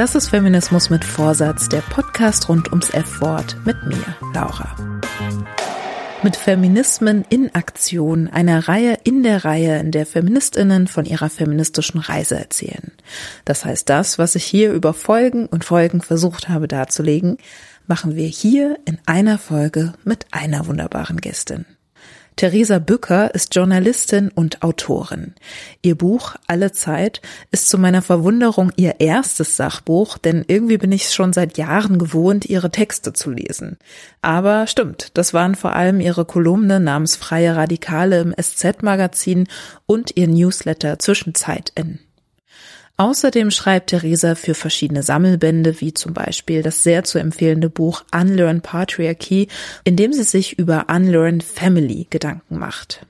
Das ist Feminismus mit Vorsatz, der Podcast rund ums F-Wort mit mir, Laura. Mit Feminismen in Aktion, einer Reihe in der Reihe, in der Feministinnen von ihrer feministischen Reise erzählen. Das heißt, das, was ich hier über Folgen und Folgen versucht habe darzulegen, machen wir hier in einer Folge mit einer wunderbaren Gästin. Theresa Bücker ist Journalistin und Autorin. Ihr Buch Alle Zeit ist zu meiner Verwunderung ihr erstes Sachbuch, denn irgendwie bin ich schon seit Jahren gewohnt, ihre Texte zu lesen. Aber stimmt, das waren vor allem ihre Kolumne namens Freie Radikale im SZ-Magazin und ihr Newsletter Zwischenzeit in. Außerdem schreibt Theresa für verschiedene Sammelbände, wie zum Beispiel das sehr zu empfehlende Buch Unlearn Patriarchy, in dem sie sich über Unlearn Family Gedanken macht.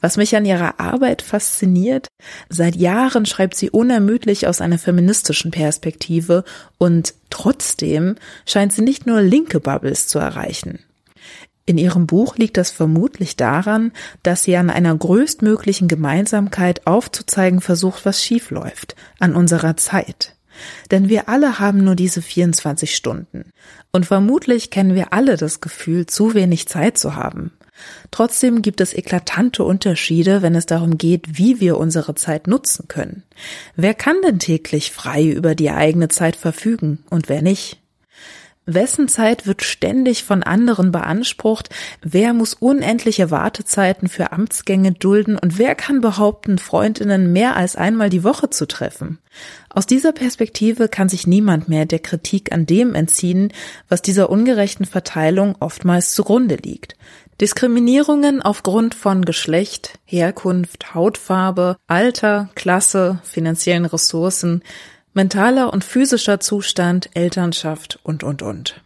Was mich an ihrer Arbeit fasziniert, seit Jahren schreibt sie unermüdlich aus einer feministischen Perspektive und trotzdem scheint sie nicht nur linke Bubbles zu erreichen. In ihrem Buch liegt das vermutlich daran, dass sie an einer größtmöglichen Gemeinsamkeit aufzuzeigen versucht, was schiefläuft, an unserer Zeit. Denn wir alle haben nur diese 24 Stunden. Und vermutlich kennen wir alle das Gefühl, zu wenig Zeit zu haben. Trotzdem gibt es eklatante Unterschiede, wenn es darum geht, wie wir unsere Zeit nutzen können. Wer kann denn täglich frei über die eigene Zeit verfügen und wer nicht? Wessen Zeit wird ständig von anderen beansprucht? Wer muss unendliche Wartezeiten für Amtsgänge dulden? Und wer kann behaupten, Freundinnen mehr als einmal die Woche zu treffen? Aus dieser Perspektive kann sich niemand mehr der Kritik an dem entziehen, was dieser ungerechten Verteilung oftmals zugrunde liegt. Diskriminierungen aufgrund von Geschlecht, Herkunft, Hautfarbe, Alter, Klasse, finanziellen Ressourcen, mentaler und physischer Zustand, Elternschaft und, und, und.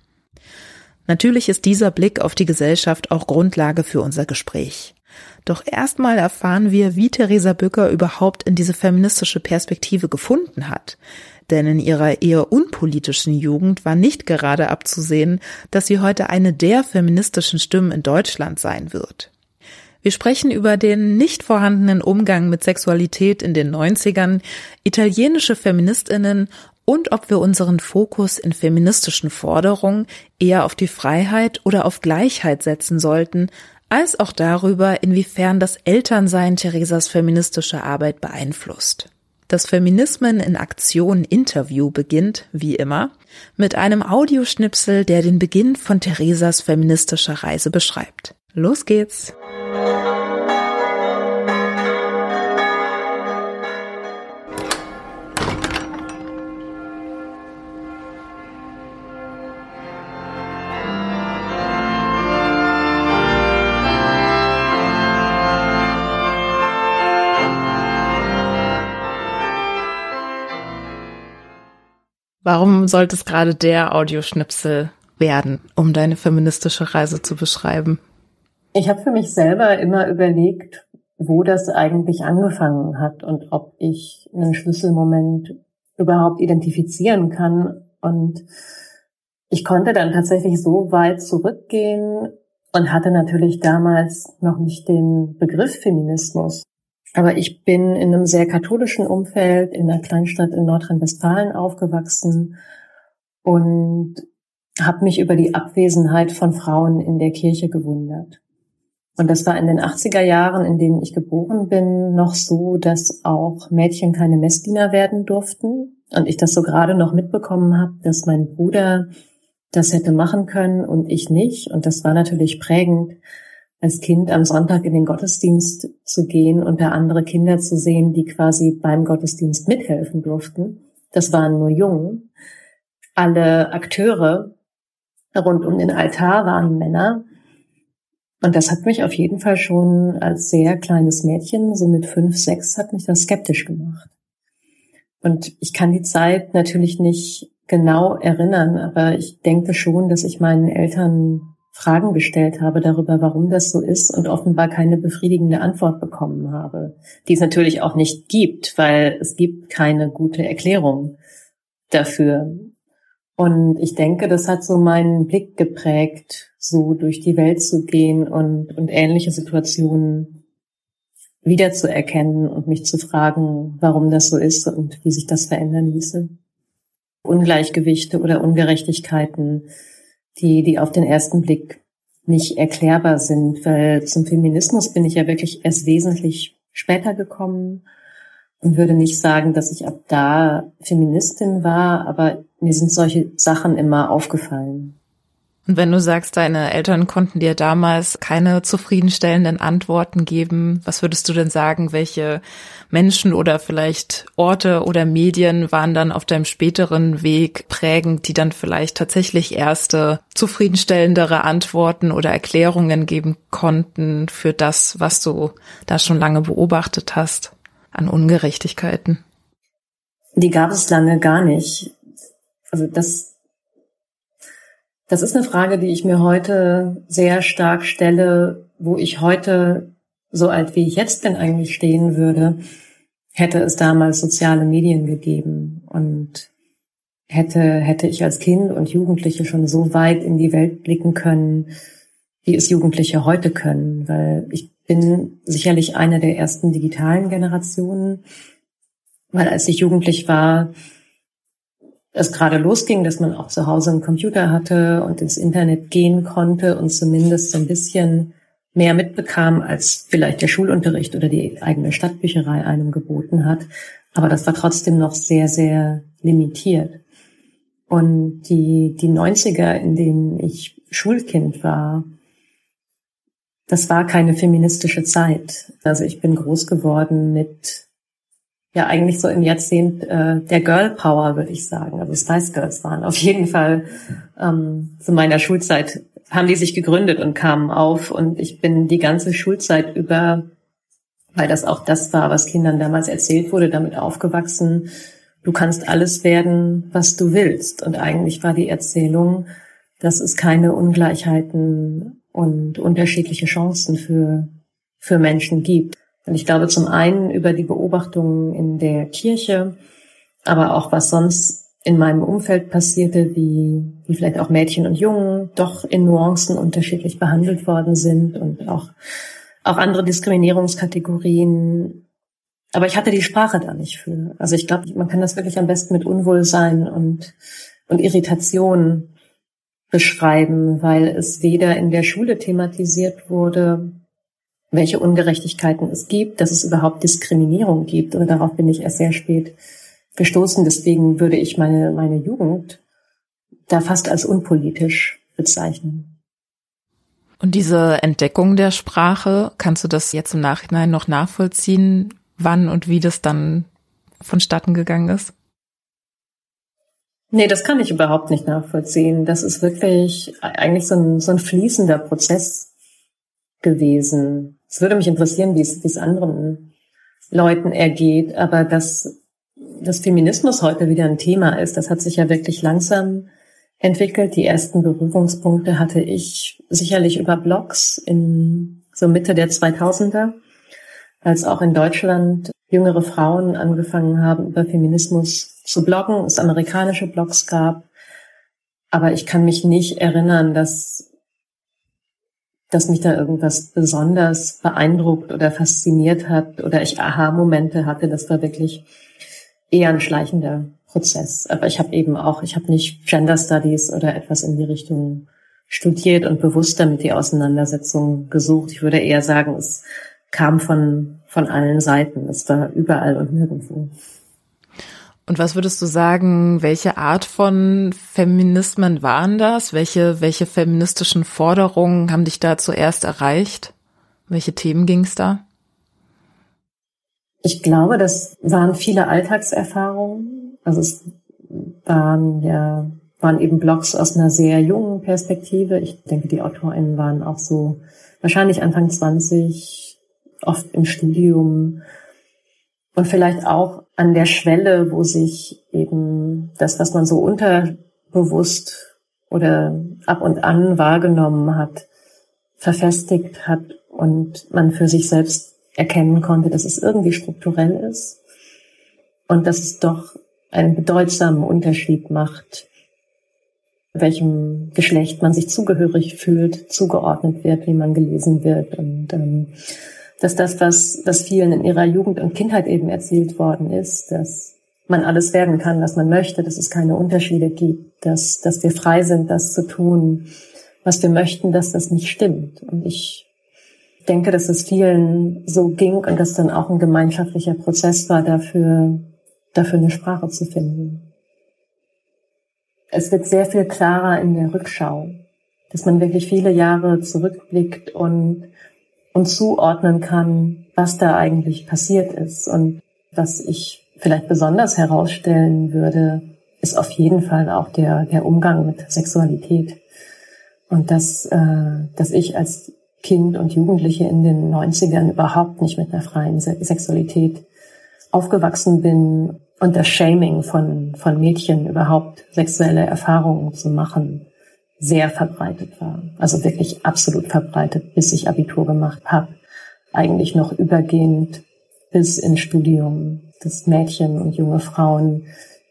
Natürlich ist dieser Blick auf die Gesellschaft auch Grundlage für unser Gespräch. Doch erstmal erfahren wir, wie Theresa Bücker überhaupt in diese feministische Perspektive gefunden hat. Denn in ihrer eher unpolitischen Jugend war nicht gerade abzusehen, dass sie heute eine der feministischen Stimmen in Deutschland sein wird. Wir sprechen über den nicht vorhandenen Umgang mit Sexualität in den 90ern, italienische Feministinnen und ob wir unseren Fokus in feministischen Forderungen eher auf die Freiheit oder auf Gleichheit setzen sollten, als auch darüber, inwiefern das Elternsein Theresas feministische Arbeit beeinflusst. Das Feminismen in Aktion Interview beginnt, wie immer, mit einem Audioschnipsel, der den Beginn von Theresas feministischer Reise beschreibt. Los geht's! Warum sollte es gerade der Audioschnipsel werden, um deine feministische Reise zu beschreiben? Ich habe für mich selber immer überlegt, wo das eigentlich angefangen hat und ob ich einen Schlüsselmoment überhaupt identifizieren kann. Und ich konnte dann tatsächlich so weit zurückgehen und hatte natürlich damals noch nicht den Begriff Feminismus. Aber ich bin in einem sehr katholischen Umfeld in einer Kleinstadt in Nordrhein-Westfalen aufgewachsen und habe mich über die Abwesenheit von Frauen in der Kirche gewundert. Und das war in den 80er Jahren, in denen ich geboren bin, noch so, dass auch Mädchen keine Messdiener werden durften. Und ich das so gerade noch mitbekommen habe, dass mein Bruder das hätte machen können und ich nicht. Und das war natürlich prägend, als Kind am Sonntag in den Gottesdienst zu gehen und da andere Kinder zu sehen, die quasi beim Gottesdienst mithelfen durften. Das waren nur Jungen. Alle Akteure rund um den Altar waren Männer. Und das hat mich auf jeden Fall schon als sehr kleines Mädchen, so mit fünf, sechs, hat mich das skeptisch gemacht. Und ich kann die Zeit natürlich nicht genau erinnern, aber ich denke schon, dass ich meinen Eltern Fragen gestellt habe darüber, warum das so ist und offenbar keine befriedigende Antwort bekommen habe, die es natürlich auch nicht gibt, weil es gibt keine gute Erklärung dafür. Und ich denke, das hat so meinen Blick geprägt, so durch die Welt zu gehen und, und ähnliche Situationen wiederzuerkennen und mich zu fragen, warum das so ist und wie sich das verändern ließe. Ungleichgewichte oder Ungerechtigkeiten, die, die auf den ersten Blick nicht erklärbar sind, weil zum Feminismus bin ich ja wirklich erst wesentlich später gekommen und würde nicht sagen, dass ich ab da Feministin war, aber mir sind solche Sachen immer aufgefallen. Und wenn du sagst, deine Eltern konnten dir damals keine zufriedenstellenden Antworten geben, was würdest du denn sagen, welche Menschen oder vielleicht Orte oder Medien waren dann auf deinem späteren Weg prägend, die dann vielleicht tatsächlich erste zufriedenstellendere Antworten oder Erklärungen geben konnten für das, was du da schon lange beobachtet hast an Ungerechtigkeiten? Die gab es lange gar nicht. Also das das ist eine Frage, die ich mir heute sehr stark stelle, wo ich heute, so alt wie ich jetzt bin, eigentlich stehen würde, hätte es damals soziale Medien gegeben und hätte, hätte ich als Kind und Jugendliche schon so weit in die Welt blicken können, wie es Jugendliche heute können, weil ich bin sicherlich eine der ersten digitalen Generationen, weil als ich jugendlich war, es gerade losging, dass man auch zu Hause einen Computer hatte und ins Internet gehen konnte und zumindest so ein bisschen mehr mitbekam, als vielleicht der Schulunterricht oder die eigene Stadtbücherei einem geboten hat. Aber das war trotzdem noch sehr, sehr limitiert. Und die, die 90er, in denen ich Schulkind war, das war keine feministische Zeit. Also ich bin groß geworden mit ja eigentlich so im Jahrzehnt äh, der Girl Power, würde ich sagen. Also Spice Girls waren auf jeden Fall ähm, zu meiner Schulzeit haben die sich gegründet und kamen auf und ich bin die ganze Schulzeit über, weil das auch das war, was Kindern damals erzählt wurde, damit aufgewachsen. Du kannst alles werden, was du willst. Und eigentlich war die Erzählung, dass es keine Ungleichheiten und unterschiedliche Chancen für, für Menschen gibt. Und ich glaube zum einen über die Beobachtungen in der Kirche, aber auch was sonst in meinem Umfeld passierte, wie, wie vielleicht auch Mädchen und Jungen doch in Nuancen unterschiedlich behandelt worden sind und auch, auch andere Diskriminierungskategorien. Aber ich hatte die Sprache da nicht für. Also ich glaube, man kann das wirklich am besten mit Unwohlsein und, und Irritation beschreiben, weil es weder in der Schule thematisiert wurde, welche Ungerechtigkeiten es gibt, dass es überhaupt Diskriminierung gibt. Und darauf bin ich erst sehr spät gestoßen. Deswegen würde ich meine, meine Jugend da fast als unpolitisch bezeichnen. Und diese Entdeckung der Sprache, kannst du das jetzt im Nachhinein noch nachvollziehen, wann und wie das dann vonstatten gegangen ist? Nee, das kann ich überhaupt nicht nachvollziehen. Das ist wirklich eigentlich so ein, so ein fließender Prozess gewesen. Es würde mich interessieren, wie es, anderen Leuten ergeht, aber dass, dass Feminismus heute wieder ein Thema ist, das hat sich ja wirklich langsam entwickelt. Die ersten Berührungspunkte hatte ich sicherlich über Blogs in so Mitte der 2000er, als auch in Deutschland jüngere Frauen angefangen haben, über Feminismus zu bloggen, es amerikanische Blogs gab. Aber ich kann mich nicht erinnern, dass dass mich da irgendwas besonders beeindruckt oder fasziniert hat oder ich Aha-Momente hatte. Das war wirklich eher ein schleichender Prozess. Aber ich habe eben auch, ich habe nicht Gender Studies oder etwas in die Richtung studiert und bewusst damit die Auseinandersetzung gesucht. Ich würde eher sagen, es kam von, von allen Seiten. Es war überall und nirgendwo. Und was würdest du sagen, welche Art von Feminismen waren das? Welche, welche feministischen Forderungen haben dich da zuerst erreicht? Welche Themen ging es da? Ich glaube, das waren viele Alltagserfahrungen. Also es waren ja, waren eben Blogs aus einer sehr jungen Perspektive. Ich denke, die AutorInnen waren auch so wahrscheinlich Anfang 20, oft im Studium und vielleicht auch an der Schwelle, wo sich eben das, was man so unterbewusst oder ab und an wahrgenommen hat, verfestigt hat und man für sich selbst erkennen konnte, dass es irgendwie strukturell ist und dass es doch einen bedeutsamen Unterschied macht, welchem Geschlecht man sich zugehörig fühlt, zugeordnet wird, wie man gelesen wird und ähm, dass das, was, was vielen in ihrer Jugend und Kindheit eben erzählt worden ist, dass man alles werden kann, was man möchte, dass es keine Unterschiede gibt, dass, dass wir frei sind, das zu tun, was wir möchten, dass das nicht stimmt. Und ich denke, dass es vielen so ging und dass dann auch ein gemeinschaftlicher Prozess war, dafür, dafür eine Sprache zu finden. Es wird sehr viel klarer in der Rückschau, dass man wirklich viele Jahre zurückblickt und und zuordnen kann, was da eigentlich passiert ist. Und was ich vielleicht besonders herausstellen würde, ist auf jeden Fall auch der, der Umgang mit Sexualität. Und dass, äh, dass ich als Kind und Jugendliche in den 90ern überhaupt nicht mit einer freien Sexualität aufgewachsen bin und das Shaming von, von Mädchen überhaupt sexuelle Erfahrungen zu machen sehr verbreitet war. Also wirklich absolut verbreitet, bis ich Abitur gemacht habe. Eigentlich noch übergehend bis ins Studium, dass Mädchen und junge Frauen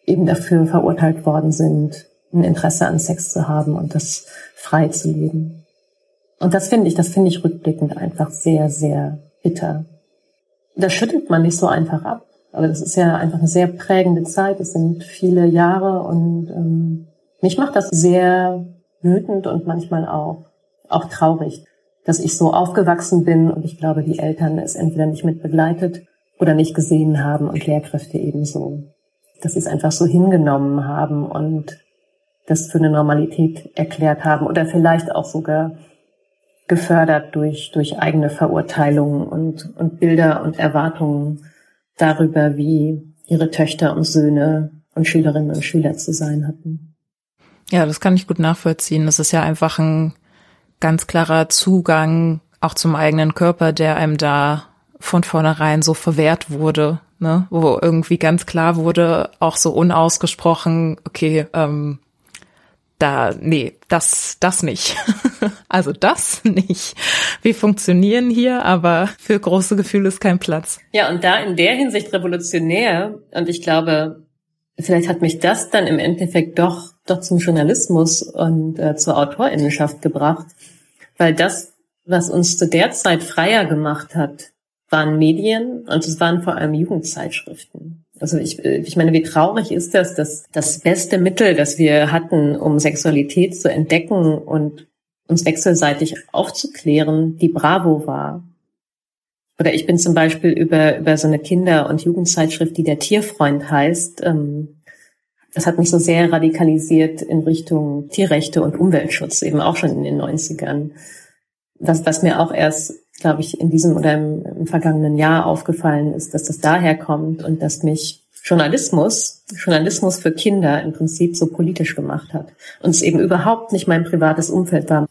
eben dafür verurteilt worden sind, ein Interesse an Sex zu haben und das frei zu leben. Und das finde ich, das finde ich rückblickend einfach sehr, sehr bitter. Das schüttelt man nicht so einfach ab. Aber das ist ja einfach eine sehr prägende Zeit. Es sind viele Jahre und ähm, mich macht das sehr wütend und manchmal auch, auch traurig, dass ich so aufgewachsen bin und ich glaube, die Eltern es entweder nicht mit begleitet oder nicht gesehen haben und Lehrkräfte ebenso. Dass sie es einfach so hingenommen haben und das für eine Normalität erklärt haben oder vielleicht auch sogar gefördert durch, durch eigene Verurteilungen und, und Bilder und Erwartungen darüber, wie ihre Töchter und Söhne und Schülerinnen und Schüler zu sein hatten. Ja, das kann ich gut nachvollziehen. Das ist ja einfach ein ganz klarer Zugang auch zum eigenen Körper, der einem da von vornherein so verwehrt wurde, ne? wo irgendwie ganz klar wurde, auch so unausgesprochen, okay, ähm, da, nee, das, das nicht. also das nicht. Wir funktionieren hier, aber für große Gefühle ist kein Platz. Ja, und da in der Hinsicht revolutionär, und ich glaube, vielleicht hat mich das dann im Endeffekt doch, doch zum Journalismus und äh, zur Autorinnenschaft gebracht, weil das, was uns zu der Zeit freier gemacht hat, waren Medien und es waren vor allem Jugendzeitschriften. Also ich, äh, ich meine, wie traurig ist das, dass das beste Mittel, das wir hatten, um Sexualität zu entdecken und uns wechselseitig aufzuklären, die Bravo war. Oder ich bin zum Beispiel über, über so eine Kinder- und Jugendzeitschrift, die der Tierfreund heißt, ähm, das hat mich so sehr radikalisiert in Richtung Tierrechte und Umweltschutz, eben auch schon in den 90ern. Was, was mir auch erst, glaube ich, in diesem oder im, im vergangenen Jahr aufgefallen ist, dass das daher kommt und dass mich Journalismus, Journalismus für Kinder im Prinzip so politisch gemacht hat. Und es eben überhaupt nicht mein privates Umfeld war.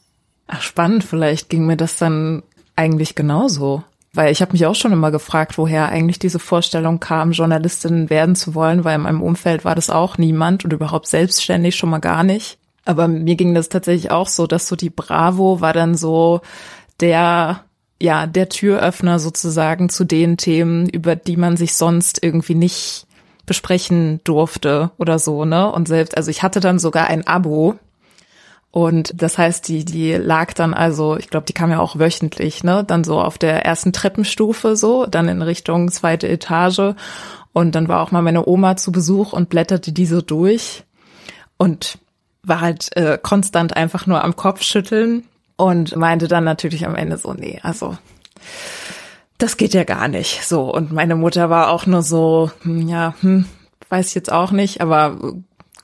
Ach, spannend, vielleicht ging mir das dann eigentlich genauso. Weil ich habe mich auch schon immer gefragt, woher eigentlich diese Vorstellung kam, Journalistin werden zu wollen, weil in meinem Umfeld war das auch niemand und überhaupt selbstständig schon mal gar nicht. Aber mir ging das tatsächlich auch so, dass so die Bravo war dann so der, ja, der Türöffner sozusagen zu den Themen, über die man sich sonst irgendwie nicht besprechen durfte oder so, ne? Und selbst, also ich hatte dann sogar ein Abo und das heißt, die, die lag dann also, ich glaube, die kam ja auch wöchentlich, ne? Dann so auf der ersten Treppenstufe so, dann in Richtung zweite Etage. Und dann war auch mal meine Oma zu Besuch und blätterte die so durch und war halt äh, konstant einfach nur am Kopf schütteln und meinte dann natürlich am Ende so, nee, also das geht ja gar nicht. So. Und meine Mutter war auch nur so, hm, ja, hm, weiß ich jetzt auch nicht, aber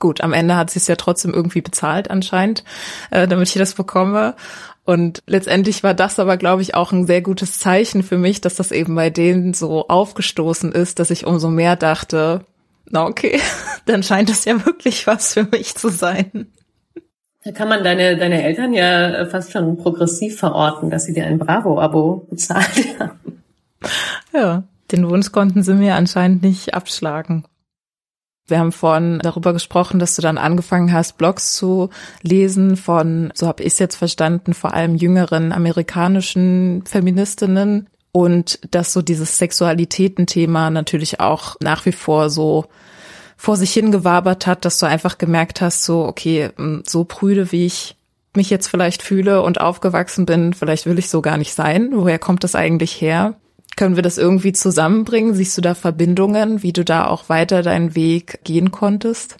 gut, am Ende hat sie es ja trotzdem irgendwie bezahlt anscheinend, äh, damit ich das bekomme. Und letztendlich war das aber, glaube ich, auch ein sehr gutes Zeichen für mich, dass das eben bei denen so aufgestoßen ist, dass ich umso mehr dachte, na okay, dann scheint es ja wirklich was für mich zu sein. Da kann man deine, deine Eltern ja fast schon progressiv verorten, dass sie dir ein Bravo-Abo bezahlt haben. Ja, den Wunsch konnten sie mir anscheinend nicht abschlagen. Wir haben vorhin darüber gesprochen, dass du dann angefangen hast, Blogs zu lesen von, so habe ich es jetzt verstanden, vor allem jüngeren amerikanischen Feministinnen und dass so dieses Sexualitätenthema natürlich auch nach wie vor so vor sich hingewabert hat, dass du einfach gemerkt hast, so, okay, so prüde, wie ich mich jetzt vielleicht fühle und aufgewachsen bin, vielleicht will ich so gar nicht sein. Woher kommt das eigentlich her? Können wir das irgendwie zusammenbringen? Siehst du da Verbindungen, wie du da auch weiter deinen Weg gehen konntest?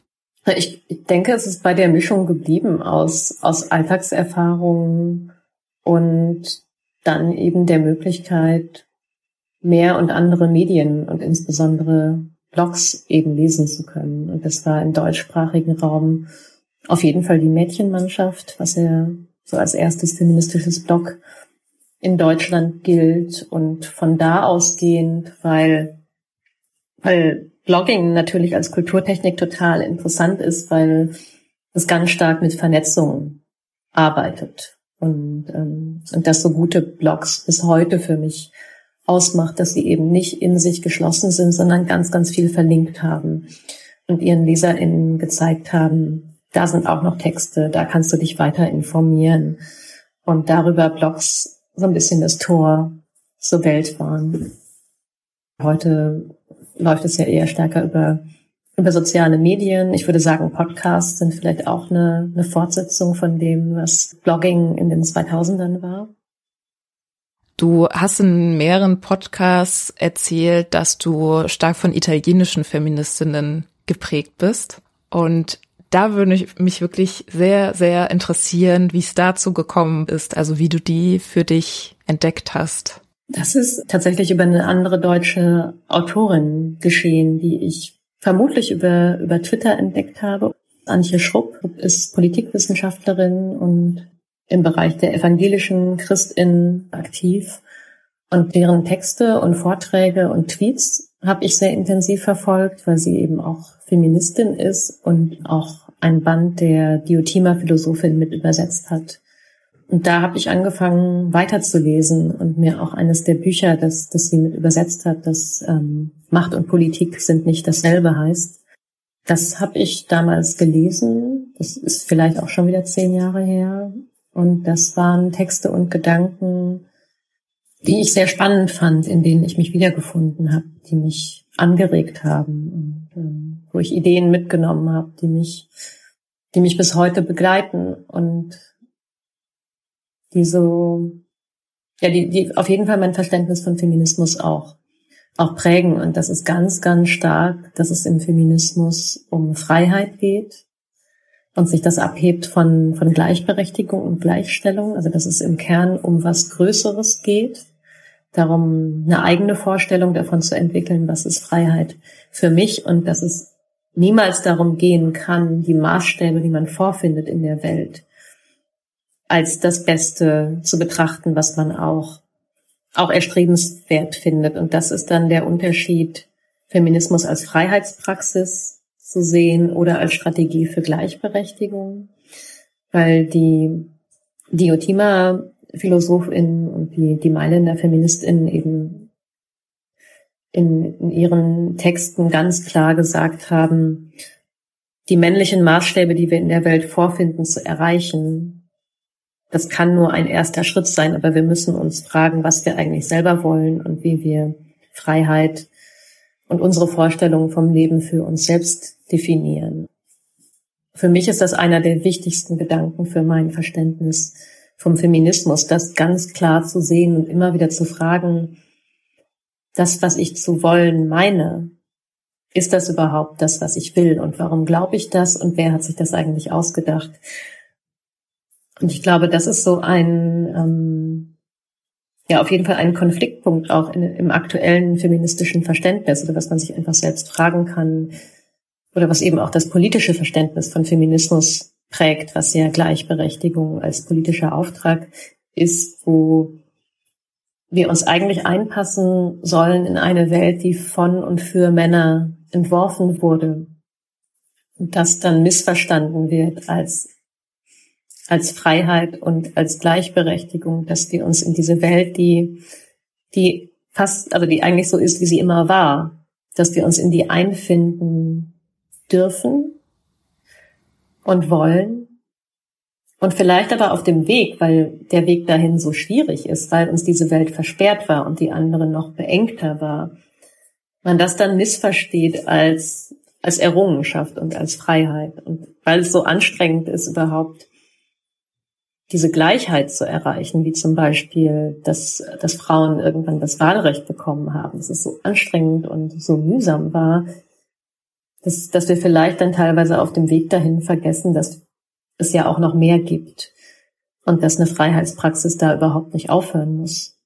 Ich denke, es ist bei der Mischung geblieben aus, aus Alltagserfahrungen und dann eben der Möglichkeit, mehr und andere Medien und insbesondere Blogs eben lesen zu können. Und das war im deutschsprachigen Raum auf jeden Fall die Mädchenmannschaft, was ja so als erstes feministisches Blog in Deutschland gilt und von da ausgehend, weil, weil Blogging natürlich als Kulturtechnik total interessant ist, weil es ganz stark mit Vernetzung arbeitet. Und, ähm, und das so gute Blogs bis heute für mich ausmacht, dass sie eben nicht in sich geschlossen sind, sondern ganz, ganz viel verlinkt haben und ihren LeserInnen gezeigt haben, da sind auch noch Texte, da kannst du dich weiter informieren. Und darüber Blogs so ein bisschen das Tor zur Welt waren. Heute läuft es ja eher stärker über, über soziale Medien. Ich würde sagen, Podcasts sind vielleicht auch eine, eine Fortsetzung von dem, was Blogging in den 2000ern war. Du hast in mehreren Podcasts erzählt, dass du stark von italienischen Feministinnen geprägt bist. Und da würde ich mich wirklich sehr, sehr interessieren, wie es dazu gekommen ist, also wie du die für dich entdeckt hast. Das ist tatsächlich über eine andere deutsche Autorin geschehen, die ich vermutlich über, über Twitter entdeckt habe. Antje Schrupp ist Politikwissenschaftlerin und im Bereich der evangelischen Christinnen aktiv. Und deren Texte und Vorträge und Tweets habe ich sehr intensiv verfolgt, weil sie eben auch Feministin ist und auch ein Band der Diotima-Philosophin mit übersetzt hat. Und da habe ich angefangen weiterzulesen und mir auch eines der Bücher, das, das sie mit übersetzt hat, das ähm, Macht und Politik sind nicht dasselbe heißt. Das habe ich damals gelesen. Das ist vielleicht auch schon wieder zehn Jahre her. Und das waren Texte und Gedanken, die ich sehr spannend fand, in denen ich mich wiedergefunden habe, die mich angeregt haben und ähm, wo ich Ideen mitgenommen habe, die mich, die mich bis heute begleiten und die so, ja, die, die auf jeden Fall mein Verständnis von Feminismus auch, auch prägen. Und das ist ganz, ganz stark, dass es im Feminismus um Freiheit geht und sich das abhebt von, von Gleichberechtigung und Gleichstellung. Also dass es im Kern um was Größeres geht darum, eine eigene Vorstellung davon zu entwickeln, was ist Freiheit für mich und dass es niemals darum gehen kann, die Maßstäbe, die man vorfindet in der Welt, als das Beste zu betrachten, was man auch, auch erstrebenswert findet. Und das ist dann der Unterschied, Feminismus als Freiheitspraxis zu sehen oder als Strategie für Gleichberechtigung. Weil die Diotima PhilosophInnen und die, die Mailänder FeministInnen eben in, in ihren Texten ganz klar gesagt haben, die männlichen Maßstäbe, die wir in der Welt vorfinden, zu erreichen, das kann nur ein erster Schritt sein, aber wir müssen uns fragen, was wir eigentlich selber wollen und wie wir Freiheit und unsere Vorstellungen vom Leben für uns selbst definieren. Für mich ist das einer der wichtigsten Gedanken für mein Verständnis vom Feminismus, das ganz klar zu sehen und immer wieder zu fragen, das, was ich zu wollen meine, ist das überhaupt das, was ich will? Und warum glaube ich das? Und wer hat sich das eigentlich ausgedacht? Und ich glaube, das ist so ein, ähm, ja, auf jeden Fall ein Konfliktpunkt auch in, im aktuellen feministischen Verständnis, oder was man sich einfach selbst fragen kann. oder was eben auch das politische Verständnis von Feminismus prägt, was ja Gleichberechtigung als politischer Auftrag ist, wo wir uns eigentlich einpassen sollen in eine Welt, die von und für Männer entworfen wurde. Und das dann missverstanden wird als, als Freiheit und als Gleichberechtigung, dass wir uns in diese Welt, die, die fast, also die eigentlich so ist, wie sie immer war, dass wir uns in die einfinden dürfen und wollen und vielleicht aber auf dem Weg, weil der Weg dahin so schwierig ist, weil uns diese Welt versperrt war und die andere noch beengter war, man das dann missversteht als, als Errungenschaft und als Freiheit. Und weil es so anstrengend ist, überhaupt diese Gleichheit zu erreichen, wie zum Beispiel, dass, dass Frauen irgendwann das Wahlrecht bekommen haben, dass es so anstrengend und so mühsam war, dass, dass wir vielleicht dann teilweise auf dem Weg dahin vergessen, dass es ja auch noch mehr gibt und dass eine Freiheitspraxis da überhaupt nicht aufhören muss.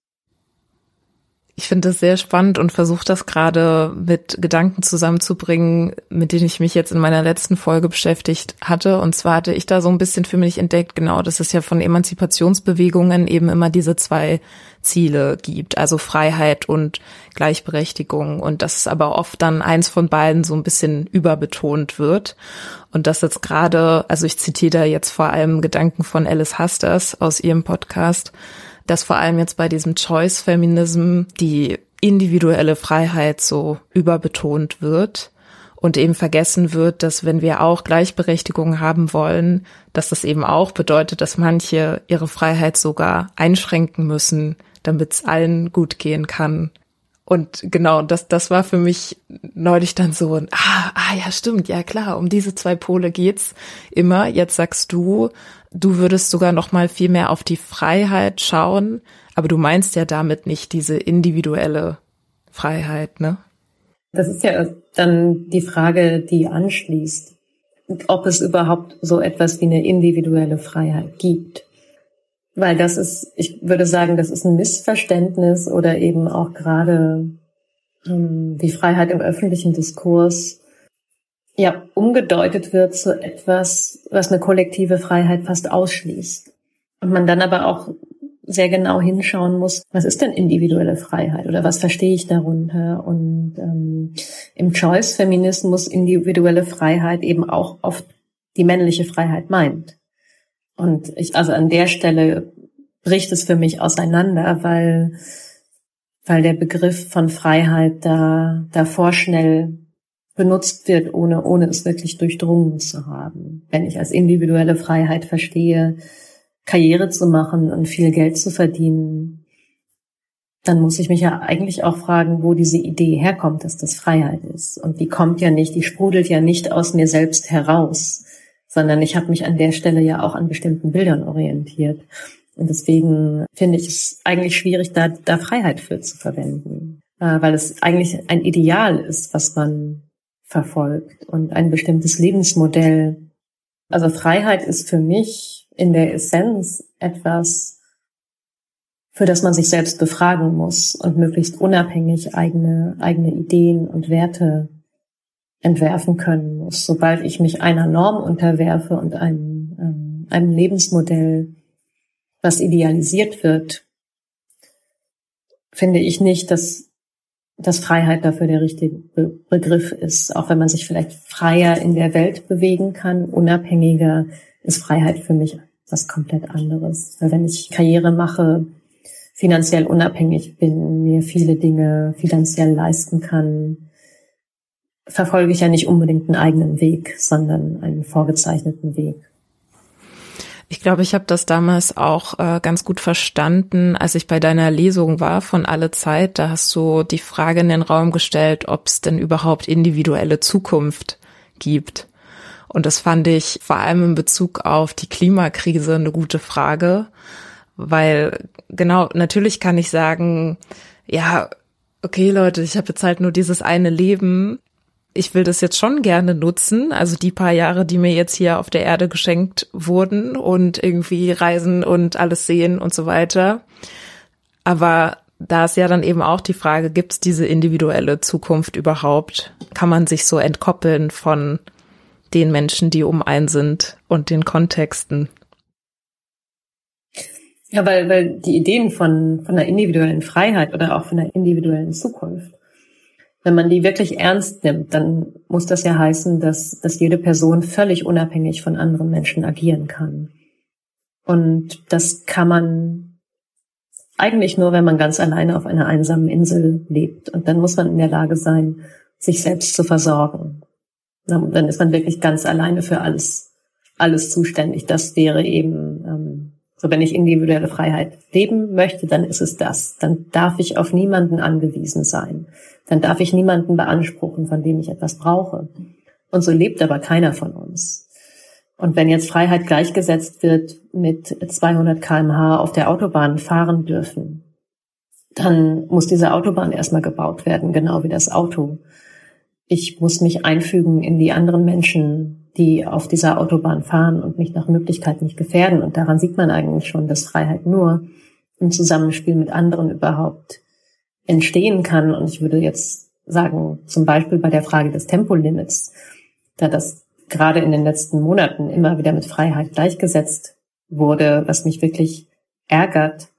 Ich finde das sehr spannend und versuche das gerade mit Gedanken zusammenzubringen, mit denen ich mich jetzt in meiner letzten Folge beschäftigt hatte. Und zwar hatte ich da so ein bisschen für mich entdeckt, genau, dass es ja von Emanzipationsbewegungen eben immer diese zwei Ziele gibt, also Freiheit und Gleichberechtigung. Und dass aber oft dann eins von beiden so ein bisschen überbetont wird. Und dass jetzt gerade, also ich zitiere da jetzt vor allem Gedanken von Alice Hasters aus ihrem Podcast, dass vor allem jetzt bei diesem Choice Feminism die individuelle Freiheit so überbetont wird und eben vergessen wird, dass wenn wir auch Gleichberechtigung haben wollen, dass das eben auch bedeutet, dass manche ihre Freiheit sogar einschränken müssen, damit es allen gut gehen kann. Und genau, das, das war für mich neulich dann so ein, ah, ah, ja, stimmt, ja klar, um diese zwei Pole geht's immer. Jetzt sagst du, du würdest sogar noch mal viel mehr auf die Freiheit schauen, aber du meinst ja damit nicht diese individuelle Freiheit, ne? Das ist ja dann die Frage, die anschließt, ob es überhaupt so etwas wie eine individuelle Freiheit gibt. Weil das ist, ich würde sagen, das ist ein Missverständnis oder eben auch gerade ähm, die Freiheit im öffentlichen Diskurs ja umgedeutet wird zu etwas, was eine kollektive Freiheit fast ausschließt. Und man dann aber auch sehr genau hinschauen muss, was ist denn individuelle Freiheit oder was verstehe ich darunter? Und ähm, im Choice-Feminismus individuelle Freiheit eben auch oft die männliche Freiheit meint. Und ich, also an der Stelle bricht es für mich auseinander, weil, weil der Begriff von Freiheit da, da vorschnell benutzt wird, ohne, ohne es wirklich durchdrungen zu haben. Wenn ich als individuelle Freiheit verstehe, Karriere zu machen und viel Geld zu verdienen, dann muss ich mich ja eigentlich auch fragen, wo diese Idee herkommt, dass das Freiheit ist. Und die kommt ja nicht, die sprudelt ja nicht aus mir selbst heraus, sondern ich habe mich an der Stelle ja auch an bestimmten Bildern orientiert. Und deswegen finde ich es eigentlich schwierig, da, da Freiheit für zu verwenden, äh, weil es eigentlich ein Ideal ist, was man verfolgt und ein bestimmtes Lebensmodell. Also Freiheit ist für mich in der Essenz etwas, für das man sich selbst befragen muss und möglichst unabhängig eigene, eigene Ideen und Werte entwerfen können muss. Sobald ich mich einer Norm unterwerfe und einem, ähm, einem Lebensmodell, was idealisiert wird, finde ich nicht, dass dass Freiheit dafür der richtige Be Begriff ist. Auch wenn man sich vielleicht freier in der Welt bewegen kann, unabhängiger, ist Freiheit für mich was komplett anderes. Weil wenn ich Karriere mache, finanziell unabhängig bin, mir viele Dinge finanziell leisten kann, verfolge ich ja nicht unbedingt einen eigenen Weg, sondern einen vorgezeichneten Weg. Ich glaube, ich habe das damals auch äh, ganz gut verstanden, als ich bei deiner Lesung war von Alle Zeit. Da hast du die Frage in den Raum gestellt, ob es denn überhaupt individuelle Zukunft gibt. Und das fand ich vor allem in Bezug auf die Klimakrise eine gute Frage, weil genau, natürlich kann ich sagen, ja, okay Leute, ich habe jetzt halt nur dieses eine Leben ich will das jetzt schon gerne nutzen, also die paar Jahre, die mir jetzt hier auf der Erde geschenkt wurden und irgendwie reisen und alles sehen und so weiter. Aber da ist ja dann eben auch die Frage, gibt es diese individuelle Zukunft überhaupt? Kann man sich so entkoppeln von den Menschen, die um einen sind und den Kontexten? Ja, weil, weil die Ideen von, von einer individuellen Freiheit oder auch von einer individuellen Zukunft, wenn man die wirklich ernst nimmt, dann muss das ja heißen, dass, dass jede Person völlig unabhängig von anderen Menschen agieren kann. Und das kann man eigentlich nur, wenn man ganz alleine auf einer einsamen Insel lebt. Und dann muss man in der Lage sein, sich selbst zu versorgen. Dann ist man wirklich ganz alleine für alles, alles zuständig. Das wäre eben ähm, so, wenn ich individuelle Freiheit leben möchte, dann ist es das. Dann darf ich auf niemanden angewiesen sein. Dann darf ich niemanden beanspruchen, von dem ich etwas brauche. Und so lebt aber keiner von uns. Und wenn jetzt Freiheit gleichgesetzt wird mit 200 kmh auf der Autobahn fahren dürfen, dann muss diese Autobahn erstmal gebaut werden, genau wie das Auto. Ich muss mich einfügen in die anderen Menschen, die auf dieser Autobahn fahren und mich nach Möglichkeit nicht gefährden. Und daran sieht man eigentlich schon, dass Freiheit nur im Zusammenspiel mit anderen überhaupt entstehen kann. Und ich würde jetzt sagen, zum Beispiel bei der Frage des Tempolimits, da das gerade in den letzten Monaten immer wieder mit Freiheit gleichgesetzt wurde, was mich wirklich ärgert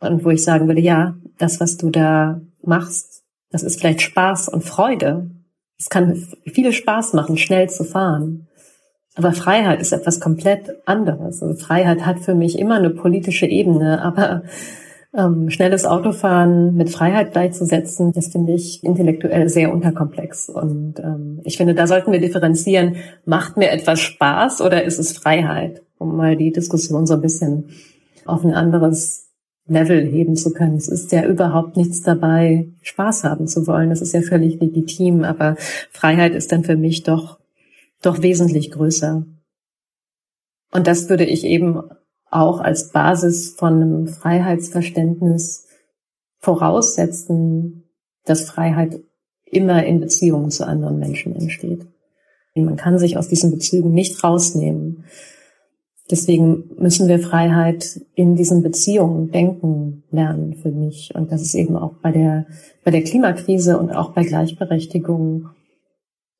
und wo ich sagen würde, ja, das, was du da machst, das ist vielleicht Spaß und Freude. Es kann viel Spaß machen, schnell zu fahren. Aber Freiheit ist etwas komplett anderes. Also Freiheit hat für mich immer eine politische Ebene, aber ähm, schnelles Autofahren mit Freiheit gleichzusetzen, das finde ich intellektuell sehr unterkomplex. Und ähm, ich finde, da sollten wir differenzieren, macht mir etwas Spaß oder ist es Freiheit? Um mal die Diskussion so ein bisschen auf ein anderes Level heben zu können. Es ist ja überhaupt nichts dabei, Spaß haben zu wollen. Das ist ja völlig legitim, aber Freiheit ist dann für mich doch doch wesentlich größer. Und das würde ich eben auch als Basis von einem Freiheitsverständnis voraussetzen, dass Freiheit immer in Beziehungen zu anderen Menschen entsteht. Man kann sich aus diesen Bezügen nicht rausnehmen. Deswegen müssen wir Freiheit in diesen Beziehungen denken lernen für mich. Und das ist eben auch bei der, bei der Klimakrise und auch bei Gleichberechtigung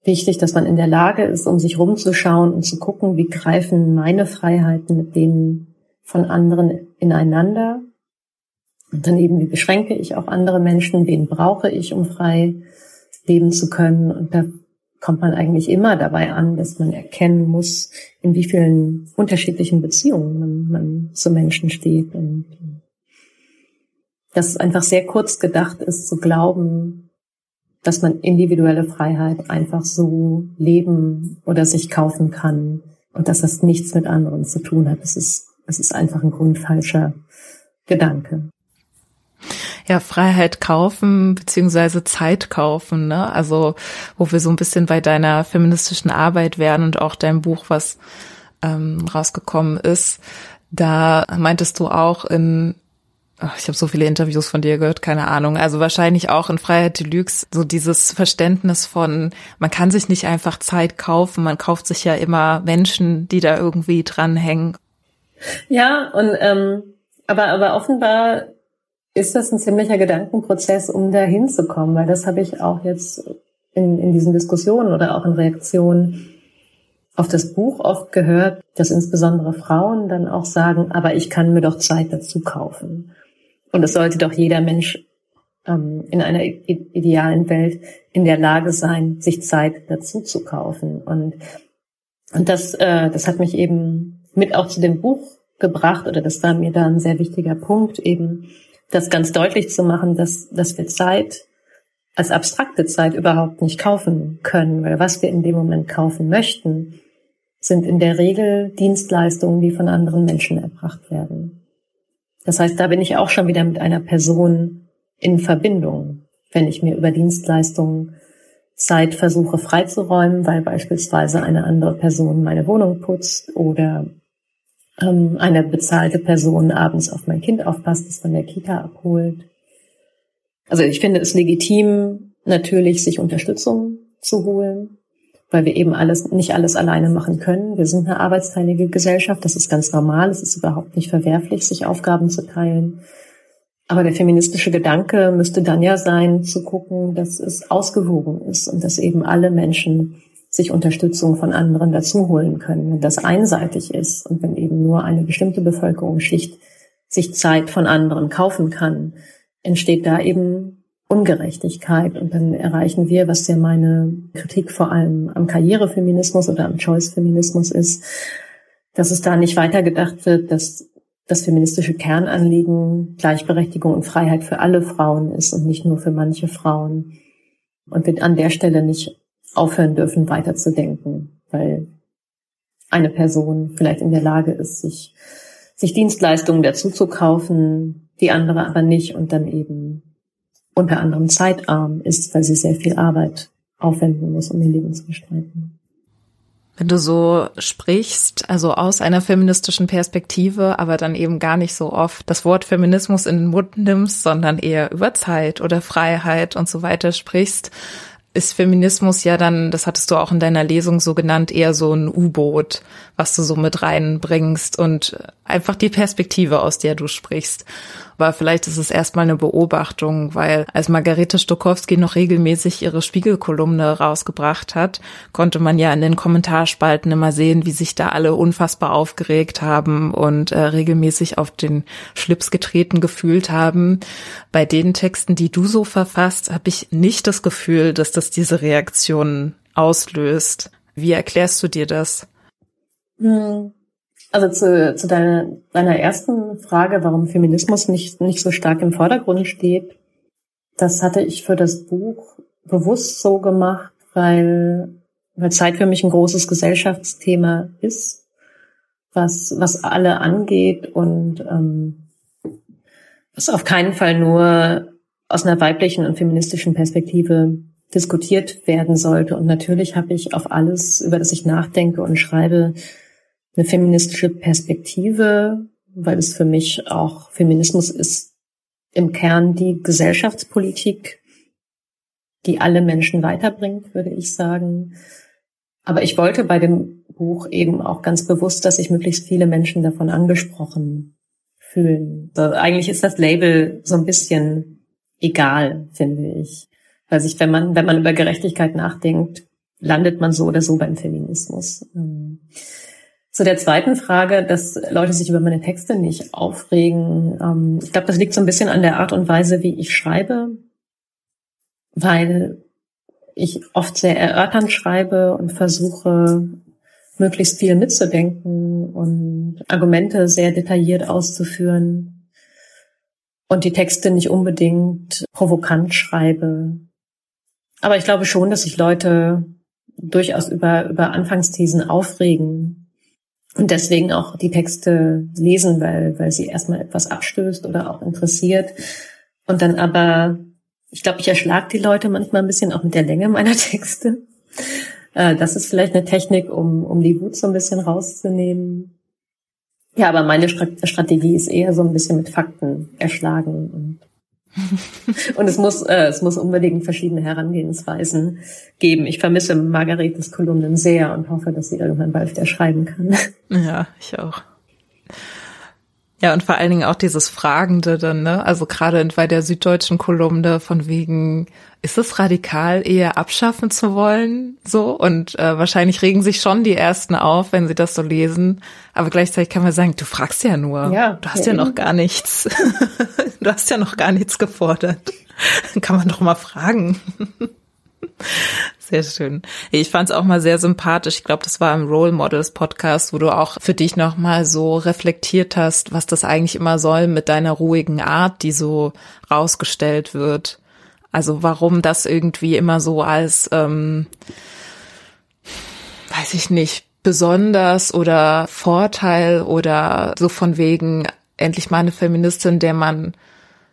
wichtig, dass man in der Lage ist, um sich rumzuschauen und zu gucken, wie greifen meine Freiheiten mit denen von anderen ineinander. Und dann eben, wie beschränke ich auch andere Menschen, wen brauche ich, um frei leben zu können. Und da kommt man eigentlich immer dabei an, dass man erkennen muss, in wie vielen unterschiedlichen Beziehungen man, man zu Menschen steht. Und dass es einfach sehr kurz gedacht ist, zu glauben, dass man individuelle Freiheit einfach so leben oder sich kaufen kann und dass das nichts mit anderen zu tun hat. Es ist, es ist einfach ein grundfalscher Gedanke. Ja, Freiheit kaufen beziehungsweise Zeit kaufen, ne? Also wo wir so ein bisschen bei deiner feministischen Arbeit wären und auch dein Buch, was ähm, rausgekommen ist, da meintest du auch in ich habe so viele Interviews von dir gehört, keine Ahnung. Also wahrscheinlich auch in Freiheit Deluxe so dieses Verständnis von, man kann sich nicht einfach Zeit kaufen, man kauft sich ja immer Menschen, die da irgendwie dranhängen. Ja, und ähm, aber aber offenbar ist das ein ziemlicher Gedankenprozess, um da hinzukommen, weil das habe ich auch jetzt in, in diesen Diskussionen oder auch in Reaktionen auf das Buch oft gehört, dass insbesondere Frauen dann auch sagen, aber ich kann mir doch Zeit dazu kaufen. Und es sollte doch jeder Mensch ähm, in einer idealen Welt in der Lage sein, sich Zeit dazu zu kaufen. Und, und das, äh, das hat mich eben mit auch zu dem Buch gebracht, oder das war mir da ein sehr wichtiger Punkt, eben das ganz deutlich zu machen, dass, dass wir Zeit als abstrakte Zeit überhaupt nicht kaufen können, weil was wir in dem Moment kaufen möchten, sind in der Regel Dienstleistungen, die von anderen Menschen erbracht werden. Das heißt, da bin ich auch schon wieder mit einer Person in Verbindung, wenn ich mir über Dienstleistungen Zeit versuche freizuräumen, weil beispielsweise eine andere Person meine Wohnung putzt oder ähm, eine bezahlte Person abends auf mein Kind aufpasst, das von der Kita abholt. Also ich finde es legitim, natürlich sich Unterstützung zu holen weil wir eben alles, nicht alles alleine machen können. Wir sind eine arbeitsteilige Gesellschaft. Das ist ganz normal. Es ist überhaupt nicht verwerflich, sich Aufgaben zu teilen. Aber der feministische Gedanke müsste dann ja sein, zu gucken, dass es ausgewogen ist und dass eben alle Menschen sich Unterstützung von anderen dazu holen können. Wenn das einseitig ist und wenn eben nur eine bestimmte Bevölkerungsschicht sich Zeit von anderen kaufen kann, entsteht da eben Ungerechtigkeit und dann erreichen wir, was ja meine Kritik vor allem am Karrierefeminismus oder am Choice-Feminismus ist, dass es da nicht weitergedacht wird, dass das feministische Kernanliegen Gleichberechtigung und Freiheit für alle Frauen ist und nicht nur für manche Frauen. Und wir an der Stelle nicht aufhören dürfen, weiterzudenken, weil eine Person vielleicht in der Lage ist, sich, sich Dienstleistungen dazu zu kaufen, die andere aber nicht und dann eben unter anderem zeitarm ist, weil sie sehr viel Arbeit aufwenden muss, um ihr Leben zu gestalten. Wenn du so sprichst, also aus einer feministischen Perspektive, aber dann eben gar nicht so oft das Wort Feminismus in den Mund nimmst, sondern eher über Zeit oder Freiheit und so weiter sprichst, ist Feminismus ja dann, das hattest du auch in deiner Lesung so genannt, eher so ein U-Boot, was du so mit reinbringst und einfach die Perspektive, aus der du sprichst. Aber vielleicht ist es erstmal eine Beobachtung, weil als Margarete Stokowski noch regelmäßig ihre Spiegelkolumne rausgebracht hat, konnte man ja in den Kommentarspalten immer sehen, wie sich da alle unfassbar aufgeregt haben und äh, regelmäßig auf den Schlips getreten gefühlt haben. Bei den Texten, die du so verfasst, habe ich nicht das Gefühl, dass das diese Reaktionen auslöst. Wie erklärst du dir das? Hm. Also zu, zu deiner, deiner ersten Frage, warum Feminismus nicht, nicht so stark im Vordergrund steht, das hatte ich für das Buch bewusst so gemacht, weil, weil Zeit für mich ein großes Gesellschaftsthema ist, was, was alle angeht und ähm, was auf keinen Fall nur aus einer weiblichen und feministischen Perspektive diskutiert werden sollte. Und natürlich habe ich auf alles, über das ich nachdenke und schreibe, eine feministische Perspektive, weil es für mich auch Feminismus ist im Kern die Gesellschaftspolitik, die alle Menschen weiterbringt, würde ich sagen. Aber ich wollte bei dem Buch eben auch ganz bewusst, dass sich möglichst viele Menschen davon angesprochen fühlen. Also eigentlich ist das Label so ein bisschen egal, finde ich. Weil sich, wenn man, wenn man über Gerechtigkeit nachdenkt, landet man so oder so beim Feminismus. Zu der zweiten Frage, dass Leute sich über meine Texte nicht aufregen. Ähm, ich glaube, das liegt so ein bisschen an der Art und Weise, wie ich schreibe, weil ich oft sehr erörternd schreibe und versuche, möglichst viel mitzudenken und Argumente sehr detailliert auszuführen und die Texte nicht unbedingt provokant schreibe. Aber ich glaube schon, dass sich Leute durchaus über, über Anfangsthesen aufregen und deswegen auch die Texte lesen, weil, weil sie erstmal etwas abstößt oder auch interessiert. Und dann aber, ich glaube, ich erschlag die Leute manchmal ein bisschen auch mit der Länge meiner Texte. Äh, das ist vielleicht eine Technik, um, um die Wut so ein bisschen rauszunehmen. Ja, aber meine Strategie ist eher so ein bisschen mit Fakten erschlagen und und es muss, äh, es muss unbedingt verschiedene Herangehensweisen geben. Ich vermisse Margaretes Kolumnen sehr und hoffe, dass sie irgendwann bald wieder schreiben kann. Ja, ich auch. Ja, und vor allen Dingen auch dieses Fragende dann, ne? Also gerade bei der süddeutschen Kolumne von wegen, ist es radikal, eher abschaffen zu wollen? So. Und äh, wahrscheinlich regen sich schon die ersten auf, wenn sie das so lesen. Aber gleichzeitig kann man sagen, du fragst ja nur. Ja, du hast ja, ja noch gar nichts. du hast ja noch gar nichts gefordert. kann man doch mal fragen. Sehr schön. Ich fand es auch mal sehr sympathisch. Ich glaube, das war im Role Models Podcast, wo du auch für dich noch mal so reflektiert hast, was das eigentlich immer soll mit deiner ruhigen Art, die so rausgestellt wird. Also warum das irgendwie immer so als, ähm, weiß ich nicht, besonders oder Vorteil oder so von wegen endlich mal eine Feministin, der man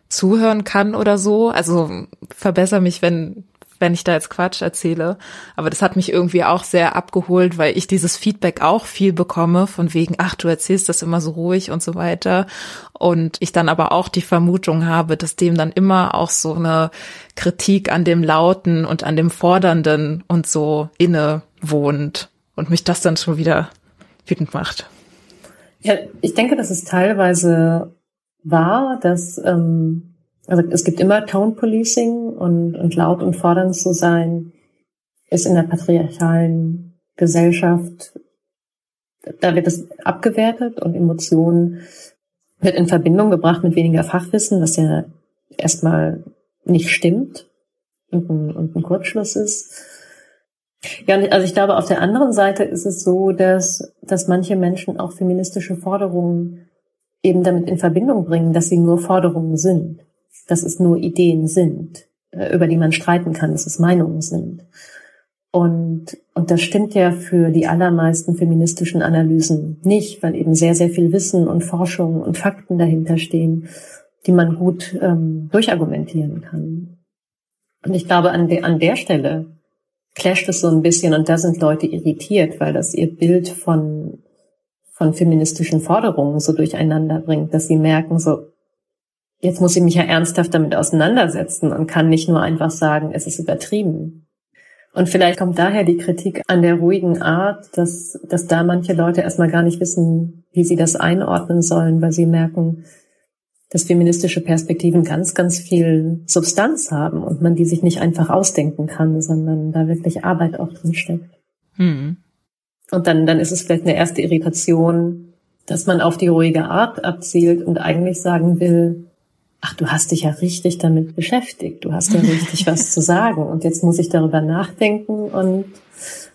zuhören kann oder so. Also verbessere mich, wenn wenn ich da jetzt Quatsch erzähle. Aber das hat mich irgendwie auch sehr abgeholt, weil ich dieses Feedback auch viel bekomme von wegen, ach, du erzählst das immer so ruhig und so weiter. Und ich dann aber auch die Vermutung habe, dass dem dann immer auch so eine Kritik an dem Lauten und an dem Fordernden und so inne wohnt und mich das dann schon wieder wütend macht. Ja, ich denke, dass es teilweise war, dass ähm, Also es gibt immer Tone Policing und, und laut und fordernd zu sein, ist in der patriarchalen Gesellschaft, da wird es abgewertet und Emotionen wird in Verbindung gebracht mit weniger Fachwissen, was ja erstmal nicht stimmt und ein, und ein Kurzschluss ist. Ja, also ich glaube, auf der anderen Seite ist es so, dass, dass manche Menschen auch feministische Forderungen eben damit in Verbindung bringen, dass sie nur Forderungen sind, dass es nur Ideen sind, äh, über die man streiten kann, dass es Meinungen sind. Und, und das stimmt ja für die allermeisten feministischen Analysen nicht, weil eben sehr, sehr viel Wissen und Forschung und Fakten dahinter stehen, die man gut ähm, durchargumentieren kann. Und ich glaube, an, de, an der Stelle clasht es so ein bisschen und da sind Leute irritiert, weil das ihr Bild von, von feministischen Forderungen so durcheinander bringt, dass sie merken, so, jetzt muss ich mich ja ernsthaft damit auseinandersetzen und kann nicht nur einfach sagen, es ist übertrieben. Und vielleicht kommt daher die Kritik an der ruhigen Art, dass, dass da manche Leute erstmal gar nicht wissen, wie sie das einordnen sollen, weil sie merken, dass feministische Perspektiven ganz, ganz viel Substanz haben und man die sich nicht einfach ausdenken kann, sondern da wirklich Arbeit auch drin steckt. Hm. Und dann, dann ist es vielleicht eine erste Irritation, dass man auf die ruhige Art abzielt und eigentlich sagen will, ach, du hast dich ja richtig damit beschäftigt, du hast ja richtig was zu sagen und jetzt muss ich darüber nachdenken und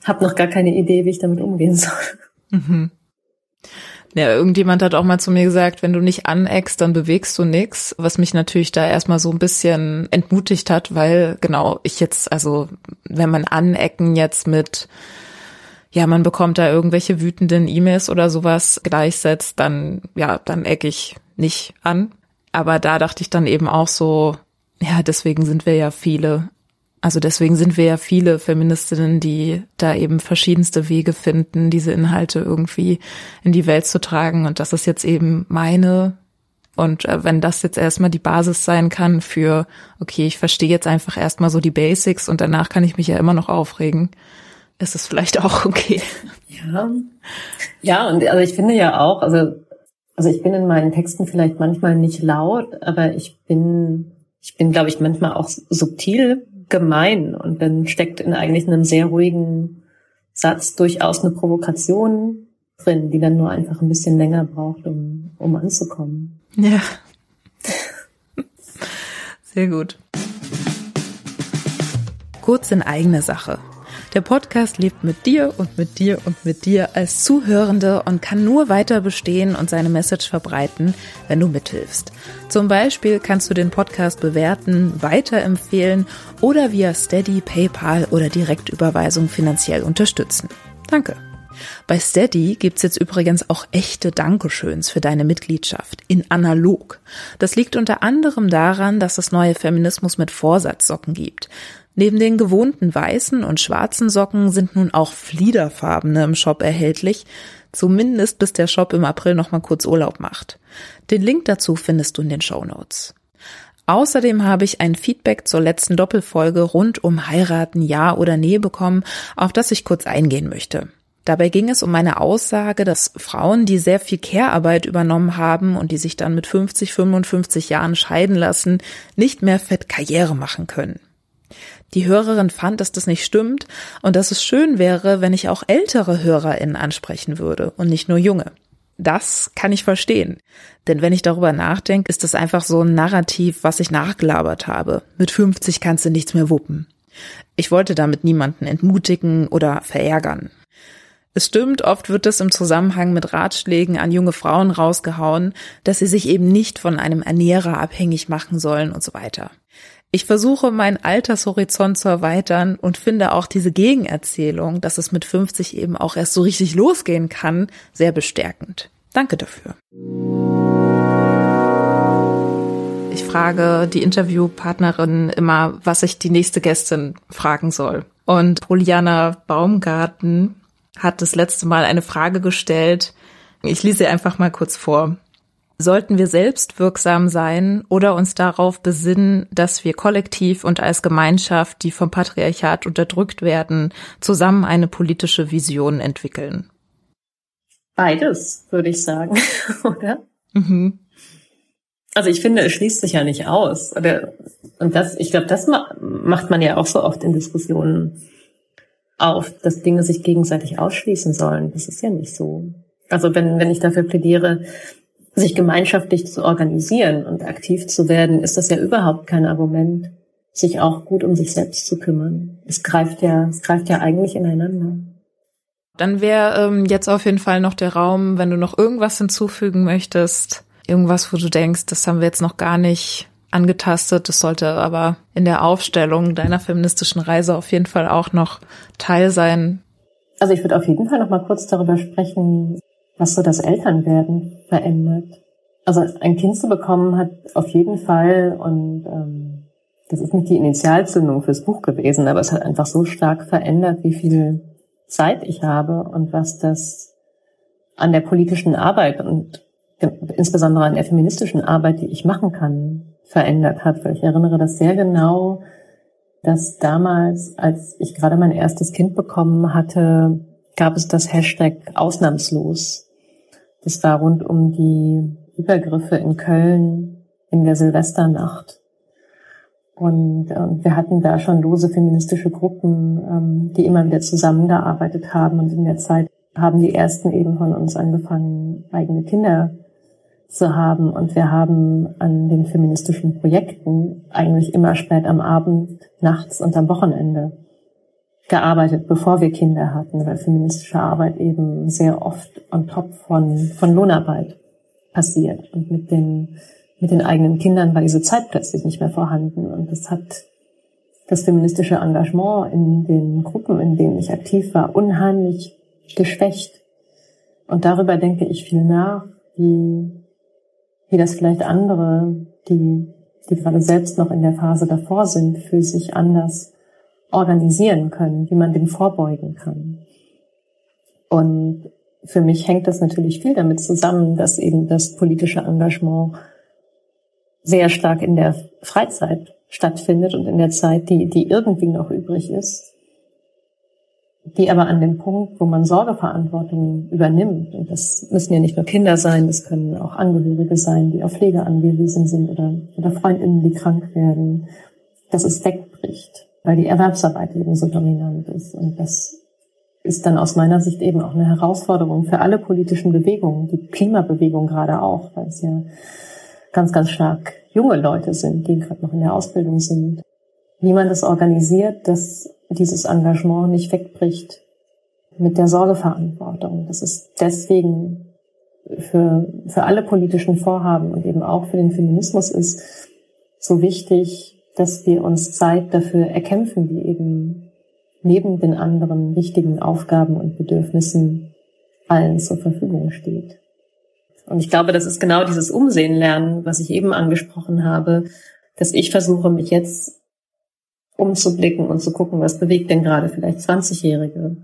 habe noch gar keine Idee, wie ich damit umgehen soll. Mhm. Ja, irgendjemand hat auch mal zu mir gesagt, wenn du nicht aneckst, dann bewegst du nix, was mich natürlich da erstmal so ein bisschen entmutigt hat, weil genau, ich jetzt, also wenn man anecken jetzt mit, ja, man bekommt da irgendwelche wütenden E-Mails oder sowas gleichsetzt, dann, ja, dann eck ich nicht an. Aber da dachte ich dann eben auch so, ja, deswegen sind wir ja viele also deswegen sind wir ja viele Feministinnen, die da eben verschiedenste Wege finden, diese Inhalte irgendwie in die Welt zu tragen. Und das ist jetzt eben meine. Und äh, wenn das jetzt erstmal die Basis sein kann für, okay, ich verstehe jetzt einfach erstmal so die Basics und danach kann ich mich ja immer noch aufregen, ist es vielleicht auch okay. Ja. Ja, und also ich finde ja auch, also, also ich bin in meinen Texten vielleicht manchmal nicht laut, aber ich bin, ich bin, glaube ich, manchmal auch subtil gemein und dann steckt in eigentlich einem sehr ruhigen Satz durchaus eine Provokation drin, die dann nur einfach ein bisschen länger braucht, um, um anzukommen. Ja. Sehr gut. Kurz in eigener Sache. Der Podcast lebt mit dir und mit dir und mit dir als Zuhörende und kann nur weiter bestehen und seine Message verbreiten, wenn du mithilfst. Zum Beispiel kannst du den Podcast bewerten, weiterempfehlen oder via Steady, PayPal oder Direktüberweisung finanziell unterstützen. Danke. Bei Steady gibt's jetzt übrigens auch echte Dankeschöns für deine Mitgliedschaft in analog. Das liegt unter anderem daran, dass es neue Feminismus mit Vorsatzsocken gibt. Neben den gewohnten weißen und schwarzen Socken sind nun auch fliederfarbene im Shop erhältlich, zumindest bis der Shop im April noch mal kurz Urlaub macht. Den Link dazu findest du in den Show Notes. Außerdem habe ich ein Feedback zur letzten Doppelfolge rund um Heiraten, Ja oder Nee bekommen, auf das ich kurz eingehen möchte. Dabei ging es um meine Aussage, dass Frauen, die sehr viel Care-Arbeit übernommen haben und die sich dann mit 50, 55 Jahren scheiden lassen, nicht mehr fett Karriere machen können. Die Hörerin fand, dass das nicht stimmt und dass es schön wäre, wenn ich auch ältere HörerInnen ansprechen würde und nicht nur junge. Das kann ich verstehen. Denn wenn ich darüber nachdenke, ist das einfach so ein Narrativ, was ich nachgelabert habe. Mit 50 kannst du nichts mehr wuppen. Ich wollte damit niemanden entmutigen oder verärgern. Es stimmt, oft wird es im Zusammenhang mit Ratschlägen an junge Frauen rausgehauen, dass sie sich eben nicht von einem Ernährer abhängig machen sollen und so weiter. Ich versuche, meinen Altershorizont zu erweitern und finde auch diese Gegenerzählung, dass es mit 50 eben auch erst so richtig losgehen kann, sehr bestärkend. Danke dafür. Ich frage die Interviewpartnerin immer, was ich die nächste Gästin fragen soll. Und Poliana Baumgarten hat das letzte Mal eine Frage gestellt. Ich lese sie einfach mal kurz vor. Sollten wir selbst wirksam sein oder uns darauf besinnen, dass wir kollektiv und als Gemeinschaft, die vom Patriarchat unterdrückt werden, zusammen eine politische Vision entwickeln? Beides, würde ich sagen, oder? Mhm. Also ich finde, es schließt sich ja nicht aus. Oder, und das, ich glaube, das macht man ja auch so oft in Diskussionen auf, dass Dinge sich gegenseitig ausschließen sollen. Das ist ja nicht so. Also wenn, wenn ich dafür plädiere, sich gemeinschaftlich zu organisieren und aktiv zu werden, ist das ja überhaupt kein Argument, sich auch gut um sich selbst zu kümmern. Es greift ja, es greift ja eigentlich ineinander. Dann wäre ähm, jetzt auf jeden Fall noch der Raum, wenn du noch irgendwas hinzufügen möchtest, irgendwas, wo du denkst, das haben wir jetzt noch gar nicht angetastet, das sollte aber in der Aufstellung deiner feministischen Reise auf jeden Fall auch noch Teil sein. Also ich würde auf jeden Fall noch mal kurz darüber sprechen, was so das Elternwerden verändert. Also ein Kind zu bekommen hat auf jeden Fall und ähm, das ist nicht die Initialzündung fürs Buch gewesen, aber es hat einfach so stark verändert, wie viel Zeit ich habe und was das an der politischen Arbeit und insbesondere an der feministischen Arbeit, die ich machen kann, verändert hat. Weil ich erinnere das sehr genau, dass damals, als ich gerade mein erstes Kind bekommen hatte, gab es das Hashtag ausnahmslos. Das war rund um die Übergriffe in Köln in der Silvesternacht. Und äh, wir hatten da schon lose feministische Gruppen, ähm, die immer wieder zusammengearbeitet haben. Und in der Zeit haben die ersten eben von uns angefangen, eigene Kinder zu haben. Und wir haben an den feministischen Projekten eigentlich immer spät am Abend, nachts und am Wochenende gearbeitet, bevor wir Kinder hatten, weil feministische Arbeit eben sehr oft on top von, von Lohnarbeit passiert. Und mit den mit den eigenen Kindern war diese Zeit plötzlich nicht mehr vorhanden. Und das hat das feministische Engagement in den Gruppen, in denen ich aktiv war, unheimlich geschwächt. Und darüber denke ich viel nach, wie, wie das vielleicht andere, die, die gerade selbst noch in der Phase davor sind, für sich anders organisieren können, wie man dem vorbeugen kann. Und für mich hängt das natürlich viel damit zusammen, dass eben das politische Engagement sehr stark in der Freizeit stattfindet und in der Zeit, die, die irgendwie noch übrig ist, die aber an dem Punkt, wo man Sorgeverantwortung übernimmt, und das müssen ja nicht nur Kinder sein, das können auch Angehörige sein, die auf Pflege angewiesen sind oder, oder Freundinnen, die krank werden, dass es wegbricht, weil die Erwerbsarbeit eben so dominant ist. Und das ist dann aus meiner Sicht eben auch eine Herausforderung für alle politischen Bewegungen, die Klimabewegung gerade auch, weil es ja ganz, ganz stark junge Leute sind, die gerade noch in der Ausbildung sind. Wie man das organisiert, dass dieses Engagement nicht wegbricht mit der Sorgeverantwortung. Das ist deswegen für, für alle politischen Vorhaben und eben auch für den Feminismus ist so wichtig, dass wir uns Zeit dafür erkämpfen, die eben neben den anderen wichtigen Aufgaben und Bedürfnissen allen zur Verfügung steht. Und ich glaube, das ist genau dieses Umsehen lernen, was ich eben angesprochen habe, dass ich versuche, mich jetzt umzublicken und zu gucken, was bewegt denn gerade vielleicht 20-Jährige.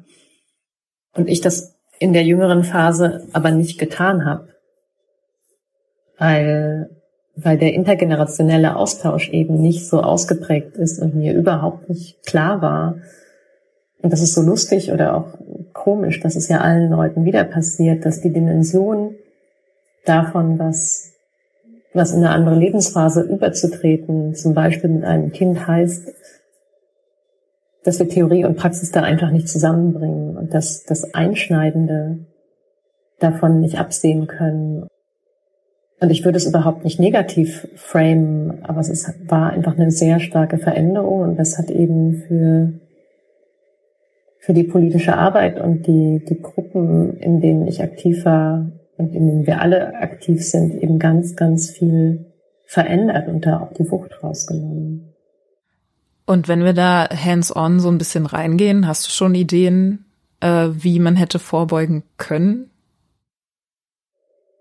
Und ich das in der jüngeren Phase aber nicht getan habe, weil, weil der intergenerationelle Austausch eben nicht so ausgeprägt ist und mir überhaupt nicht klar war. Und das ist so lustig oder auch komisch, dass es ja allen Leuten wieder passiert, dass die Dimension davon, was, was in eine andere Lebensphase überzutreten, zum Beispiel mit einem Kind heißt, dass wir Theorie und Praxis da einfach nicht zusammenbringen und dass das Einschneidende davon nicht absehen können. Und ich würde es überhaupt nicht negativ framen, aber es ist, war einfach eine sehr starke Veränderung und das hat eben für, für die politische Arbeit und die, die Gruppen, in denen ich aktiv war, und in denen wir alle aktiv sind, eben ganz, ganz viel verändert und da auch die Wucht rausgenommen. Und wenn wir da hands-on so ein bisschen reingehen, hast du schon Ideen, äh, wie man hätte vorbeugen können?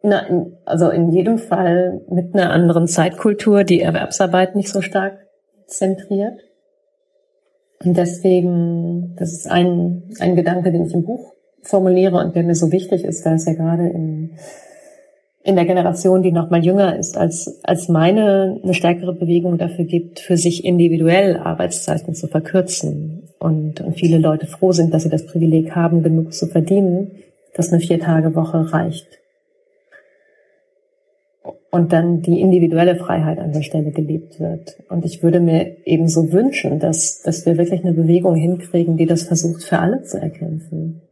Na, also in jedem Fall mit einer anderen Zeitkultur, die Erwerbsarbeit nicht so stark zentriert. Und deswegen, das ist ein, ein Gedanke, den ich im Buch formuliere und der mir so wichtig ist, weil es ja gerade in, in der Generation, die noch mal jünger ist als, als meine, eine stärkere Bewegung dafür gibt, für sich individuell Arbeitszeiten zu verkürzen. Und, und viele Leute froh sind, dass sie das Privileg haben, genug zu verdienen, dass eine Vier-Tage-Woche reicht. Und dann die individuelle Freiheit an der Stelle gelebt wird. Und ich würde mir eben so wünschen, dass, dass wir wirklich eine Bewegung hinkriegen, die das versucht, für alle zu erkämpfen.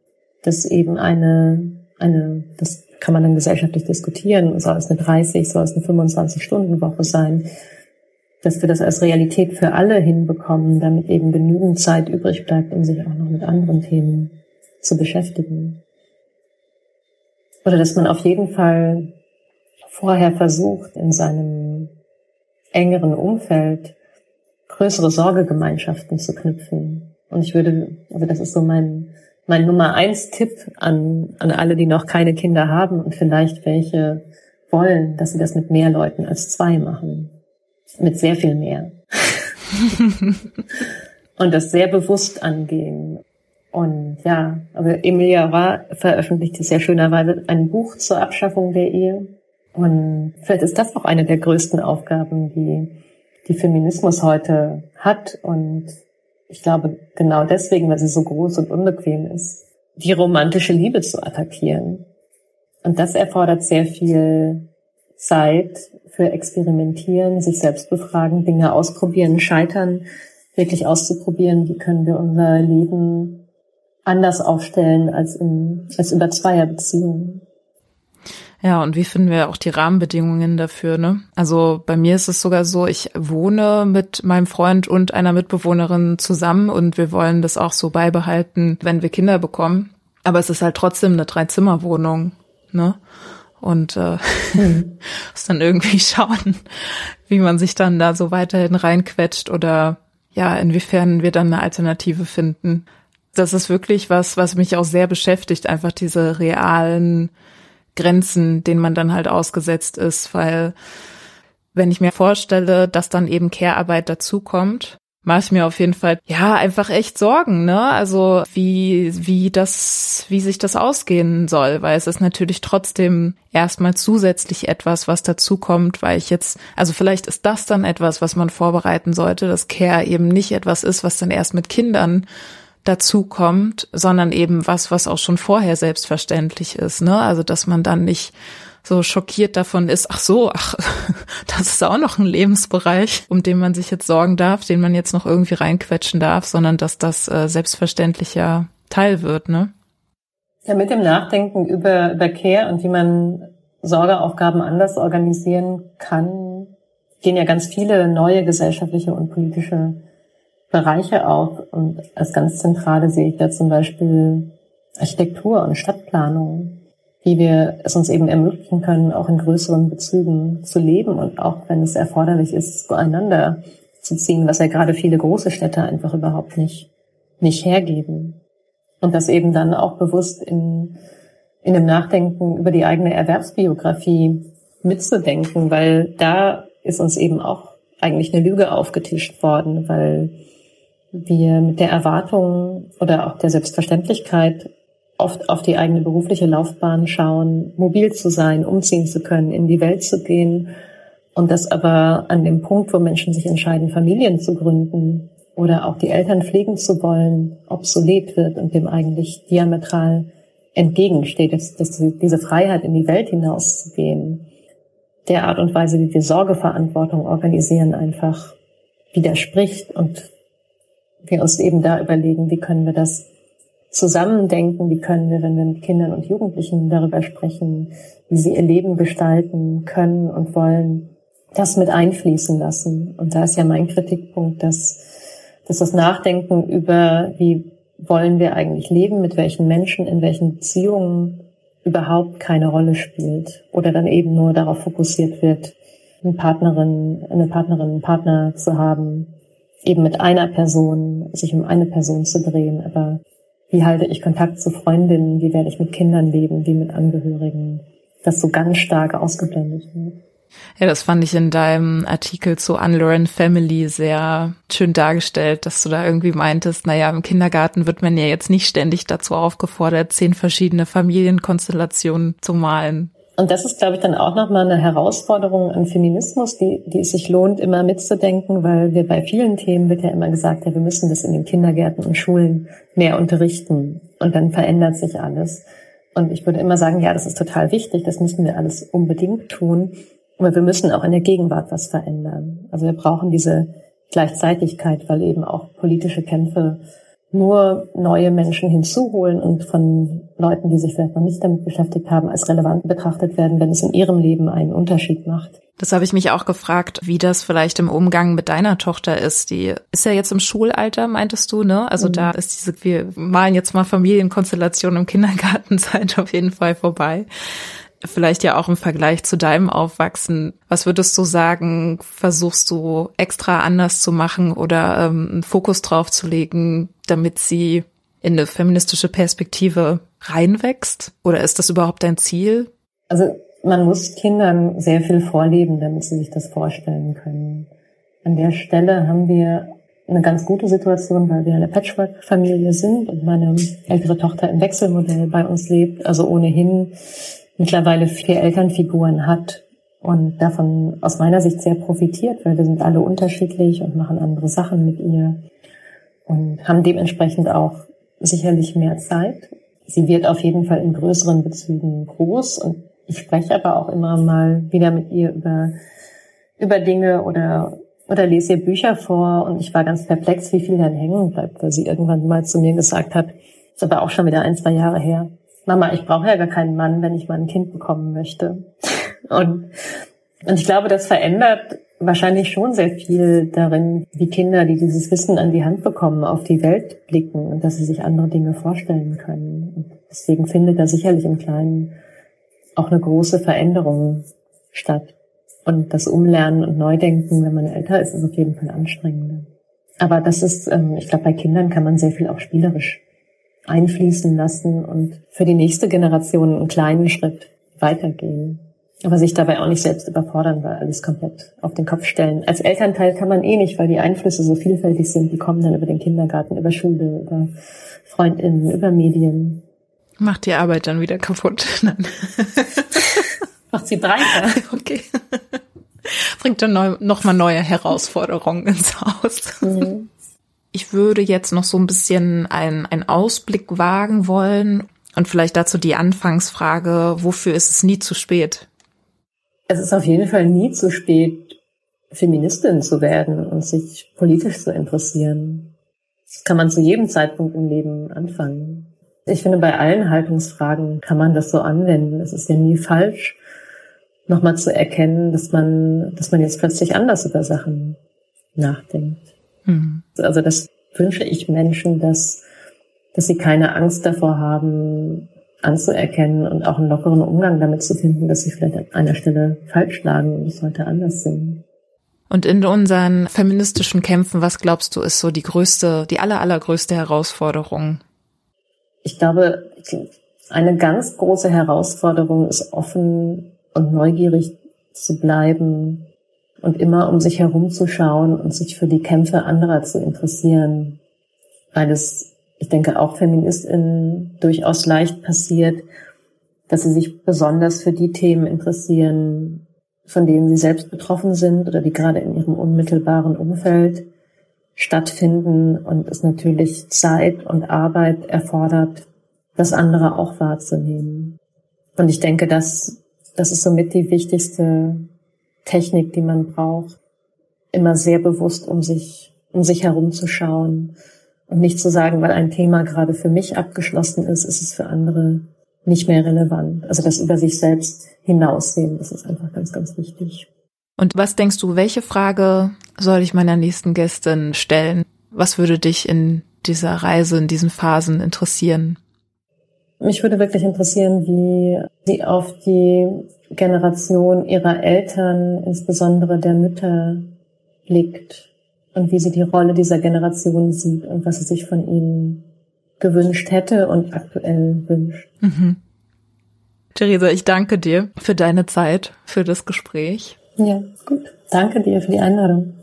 Dass eben eine, eine, das kann man dann gesellschaftlich diskutieren, soll es eine 30, soll es eine 25-Stunden-Woche sein, dass wir das als Realität für alle hinbekommen, damit eben genügend Zeit übrig bleibt, um sich auch noch mit anderen Themen zu beschäftigen. Oder dass man auf jeden Fall vorher versucht, in seinem engeren Umfeld größere Sorgegemeinschaften zu knüpfen. Und ich würde, also das ist so mein, mein Nummer eins Tipp an, an alle, die noch keine Kinder haben und vielleicht welche wollen, dass sie das mit mehr Leuten als zwei machen. Mit sehr viel mehr. und das sehr bewusst angehen. Und ja, aber Emilia Ra veröffentlichte sehr schönerweise ein Buch zur Abschaffung der Ehe. Und vielleicht ist das auch eine der größten Aufgaben, die, die Feminismus heute hat. Und ich glaube, genau deswegen, weil sie so groß und unbequem ist, die romantische Liebe zu attackieren. Und das erfordert sehr viel Zeit für Experimentieren, sich selbst befragen, Dinge ausprobieren, scheitern, wirklich auszuprobieren, wie können wir unser Leben anders aufstellen als in, als über Zweierbeziehungen. Ja, und wie finden wir auch die Rahmenbedingungen dafür, ne? Also bei mir ist es sogar so, ich wohne mit meinem Freund und einer Mitbewohnerin zusammen und wir wollen das auch so beibehalten, wenn wir Kinder bekommen. Aber es ist halt trotzdem eine Dreizimmerwohnung, ne? Und äh, mhm. muss dann irgendwie schauen, wie man sich dann da so weiterhin reinquetscht oder ja, inwiefern wir dann eine Alternative finden. Das ist wirklich was, was mich auch sehr beschäftigt, einfach diese realen Grenzen, denen man dann halt ausgesetzt ist, weil wenn ich mir vorstelle, dass dann eben Care-Arbeit dazukommt, mache ich mir auf jeden Fall ja einfach echt Sorgen, ne? Also wie wie das wie sich das ausgehen soll, weil es ist natürlich trotzdem erstmal zusätzlich etwas, was dazukommt, weil ich jetzt also vielleicht ist das dann etwas, was man vorbereiten sollte, dass Care eben nicht etwas ist, was dann erst mit Kindern dazu kommt, sondern eben was, was auch schon vorher selbstverständlich ist, ne? Also, dass man dann nicht so schockiert davon ist, ach so, ach, das ist auch noch ein Lebensbereich, um den man sich jetzt sorgen darf, den man jetzt noch irgendwie reinquetschen darf, sondern dass das äh, selbstverständlicher Teil wird, ne? Ja, mit dem Nachdenken über, über Care und wie man Sorgeaufgaben anders organisieren kann, gehen ja ganz viele neue gesellschaftliche und politische Bereiche auf. Und als ganz zentrale sehe ich da zum Beispiel Architektur und Stadtplanung, wie wir es uns eben ermöglichen können, auch in größeren Bezügen zu leben und auch wenn es erforderlich ist, zueinander zu ziehen, was ja gerade viele große Städte einfach überhaupt nicht, nicht hergeben. Und das eben dann auch bewusst in, in dem Nachdenken über die eigene Erwerbsbiografie mitzudenken, weil da ist uns eben auch eigentlich eine Lüge aufgetischt worden, weil wir mit der Erwartung oder auch der Selbstverständlichkeit oft auf die eigene berufliche Laufbahn schauen, mobil zu sein, umziehen zu können, in die Welt zu gehen und das aber an dem Punkt, wo Menschen sich entscheiden, Familien zu gründen oder auch die Eltern pflegen zu wollen, obsolet wird und dem eigentlich diametral entgegensteht, dass, dass diese Freiheit in die Welt hinauszugehen, der Art und Weise, wie wir Sorgeverantwortung organisieren, einfach widerspricht und wir uns eben da überlegen, wie können wir das zusammendenken, wie können wir, wenn wir mit Kindern und Jugendlichen darüber sprechen, wie sie ihr Leben gestalten können und wollen, das mit einfließen lassen. Und da ist ja mein Kritikpunkt, dass, dass das Nachdenken über, wie wollen wir eigentlich leben, mit welchen Menschen, in welchen Beziehungen überhaupt keine Rolle spielt oder dann eben nur darauf fokussiert wird, eine Partnerin, eine Partnerin, einen Partner zu haben, eben mit einer Person, sich um eine Person zu drehen. Aber wie halte ich Kontakt zu Freundinnen? Wie werde ich mit Kindern leben? Wie mit Angehörigen? Das so ganz stark ausgeblendet wird. Ja, das fand ich in deinem Artikel zu Unlearn Family sehr schön dargestellt, dass du da irgendwie meintest, naja, im Kindergarten wird man ja jetzt nicht ständig dazu aufgefordert, zehn verschiedene Familienkonstellationen zu malen. Und das ist, glaube ich, dann auch nochmal eine Herausforderung an Feminismus, die, die es sich lohnt, immer mitzudenken, weil wir bei vielen Themen wird ja immer gesagt, ja, wir müssen das in den Kindergärten und Schulen mehr unterrichten. Und dann verändert sich alles. Und ich würde immer sagen, ja, das ist total wichtig, das müssen wir alles unbedingt tun. Aber wir müssen auch in der Gegenwart was verändern. Also wir brauchen diese Gleichzeitigkeit, weil eben auch politische Kämpfe nur neue Menschen hinzuholen und von Leuten, die sich vielleicht noch nicht damit beschäftigt haben, als relevant betrachtet werden, wenn es in ihrem Leben einen Unterschied macht. Das habe ich mich auch gefragt, wie das vielleicht im Umgang mit deiner Tochter ist. Die ist ja jetzt im Schulalter, meintest du, ne? Also mhm. da ist diese, wir malen jetzt mal Familienkonstellation im Kindergartenzeit auf jeden Fall vorbei vielleicht ja auch im Vergleich zu deinem Aufwachsen. Was würdest du sagen, versuchst du extra anders zu machen oder ähm, einen Fokus drauf zu legen, damit sie in eine feministische Perspektive reinwächst? Oder ist das überhaupt dein Ziel? Also man muss Kindern sehr viel vorleben, damit sie sich das vorstellen können. An der Stelle haben wir eine ganz gute Situation, weil wir eine Patchwork-Familie sind und meine ältere Tochter im Wechselmodell bei uns lebt, also ohnehin mittlerweile vier Elternfiguren hat und davon aus meiner Sicht sehr profitiert, weil wir sind alle unterschiedlich und machen andere Sachen mit ihr und haben dementsprechend auch sicherlich mehr Zeit. Sie wird auf jeden Fall in größeren Bezügen groß und ich spreche aber auch immer mal wieder mit ihr über, über Dinge oder, oder lese ihr Bücher vor und ich war ganz perplex, wie viel dann hängen bleibt, weil sie irgendwann mal zu mir gesagt hat, ist aber auch schon wieder ein, zwei Jahre her, Mama, ich brauche ja gar keinen Mann, wenn ich mal ein Kind bekommen möchte. Und, und ich glaube, das verändert wahrscheinlich schon sehr viel darin, wie Kinder, die dieses Wissen an die Hand bekommen, auf die Welt blicken und dass sie sich andere Dinge vorstellen können. Und deswegen findet da sicherlich im Kleinen auch eine große Veränderung statt. Und das Umlernen und Neudenken, wenn man älter ist, ist auf jeden Fall anstrengender. Aber das ist, ähm, ich glaube, bei Kindern kann man sehr viel auch spielerisch einfließen lassen und für die nächste Generation einen kleinen Schritt weitergehen. Aber sich dabei auch nicht selbst überfordern, weil alles komplett auf den Kopf stellen. Als Elternteil kann man eh nicht, weil die Einflüsse so vielfältig sind. Die kommen dann über den Kindergarten, über Schule, über FreundInnen, über Medien. Macht die Arbeit dann wieder kaputt. Nein. Macht sie breiter. Okay. Bringt dann neu, nochmal neue Herausforderungen ins Haus. Mhm. Ich würde jetzt noch so ein bisschen einen, einen Ausblick wagen wollen und vielleicht dazu die Anfangsfrage, wofür ist es nie zu spät? Es ist auf jeden Fall nie zu spät, Feministin zu werden und sich politisch zu interessieren. Das kann man zu jedem Zeitpunkt im Leben anfangen. Ich finde, bei allen Haltungsfragen kann man das so anwenden. Es ist ja nie falsch, nochmal zu erkennen, dass man, dass man jetzt plötzlich anders über Sachen nachdenkt. Mhm. Also das wünsche ich Menschen, dass, dass sie keine Angst davor haben, anzuerkennen und auch einen lockeren Umgang damit zu finden, dass sie vielleicht an einer Stelle falsch lagen und es heute anders sehen. Und in unseren feministischen Kämpfen, was glaubst du, ist so die größte, die aller, allergrößte Herausforderung? Ich glaube, eine ganz große Herausforderung ist offen und neugierig zu bleiben und immer um sich herumzuschauen und sich für die Kämpfe anderer zu interessieren, weil es, ich denke, auch Feministinnen durchaus leicht passiert, dass sie sich besonders für die Themen interessieren, von denen sie selbst betroffen sind oder die gerade in ihrem unmittelbaren Umfeld stattfinden und es natürlich Zeit und Arbeit erfordert, das andere auch wahrzunehmen. Und ich denke, dass das ist somit die wichtigste Technik, die man braucht, immer sehr bewusst um sich, um sich herumzuschauen und nicht zu sagen, weil ein Thema gerade für mich abgeschlossen ist, ist es für andere nicht mehr relevant. Also das über sich selbst hinaussehen, das ist einfach ganz, ganz wichtig. Und was denkst du, welche Frage soll ich meiner nächsten Gästin stellen? Was würde dich in dieser Reise, in diesen Phasen interessieren? Mich würde wirklich interessieren, wie sie auf die Generation ihrer Eltern, insbesondere der Mütter, blickt und wie sie die Rolle dieser Generation sieht und was sie sich von ihnen gewünscht hätte und aktuell wünscht. Mhm. Theresa, ich danke dir für deine Zeit, für das Gespräch. Ja, gut. Danke dir für die Einladung.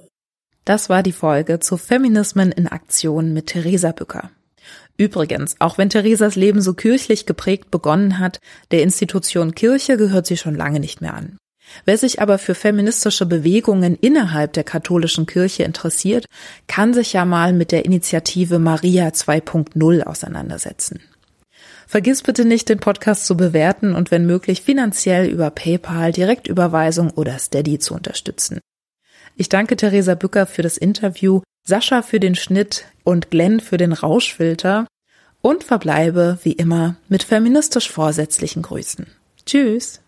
Das war die Folge zu Feminismen in Aktion mit Theresa Bücker. Übrigens, auch wenn Theresas Leben so kirchlich geprägt begonnen hat, der Institution Kirche gehört sie schon lange nicht mehr an. Wer sich aber für feministische Bewegungen innerhalb der katholischen Kirche interessiert, kann sich ja mal mit der Initiative Maria 2.0 auseinandersetzen. Vergiss bitte nicht, den Podcast zu bewerten und wenn möglich finanziell über PayPal, Direktüberweisung oder Steady zu unterstützen. Ich danke Theresa Bücker für das Interview, Sascha für den Schnitt und Glenn für den Rauschfilter und verbleibe wie immer mit feministisch vorsätzlichen Grüßen. Tschüss.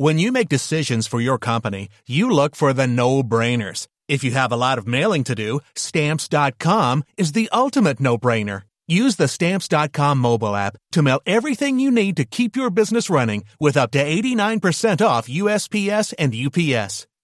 When you make decisions for your company, you look for the no-brainers. If you have a lot of mailing to do, stamps.com is the ultimate no-brainer. Use the stamps.com mobile app to mail everything you need to keep your business running with up to 89% off USPS and UPS.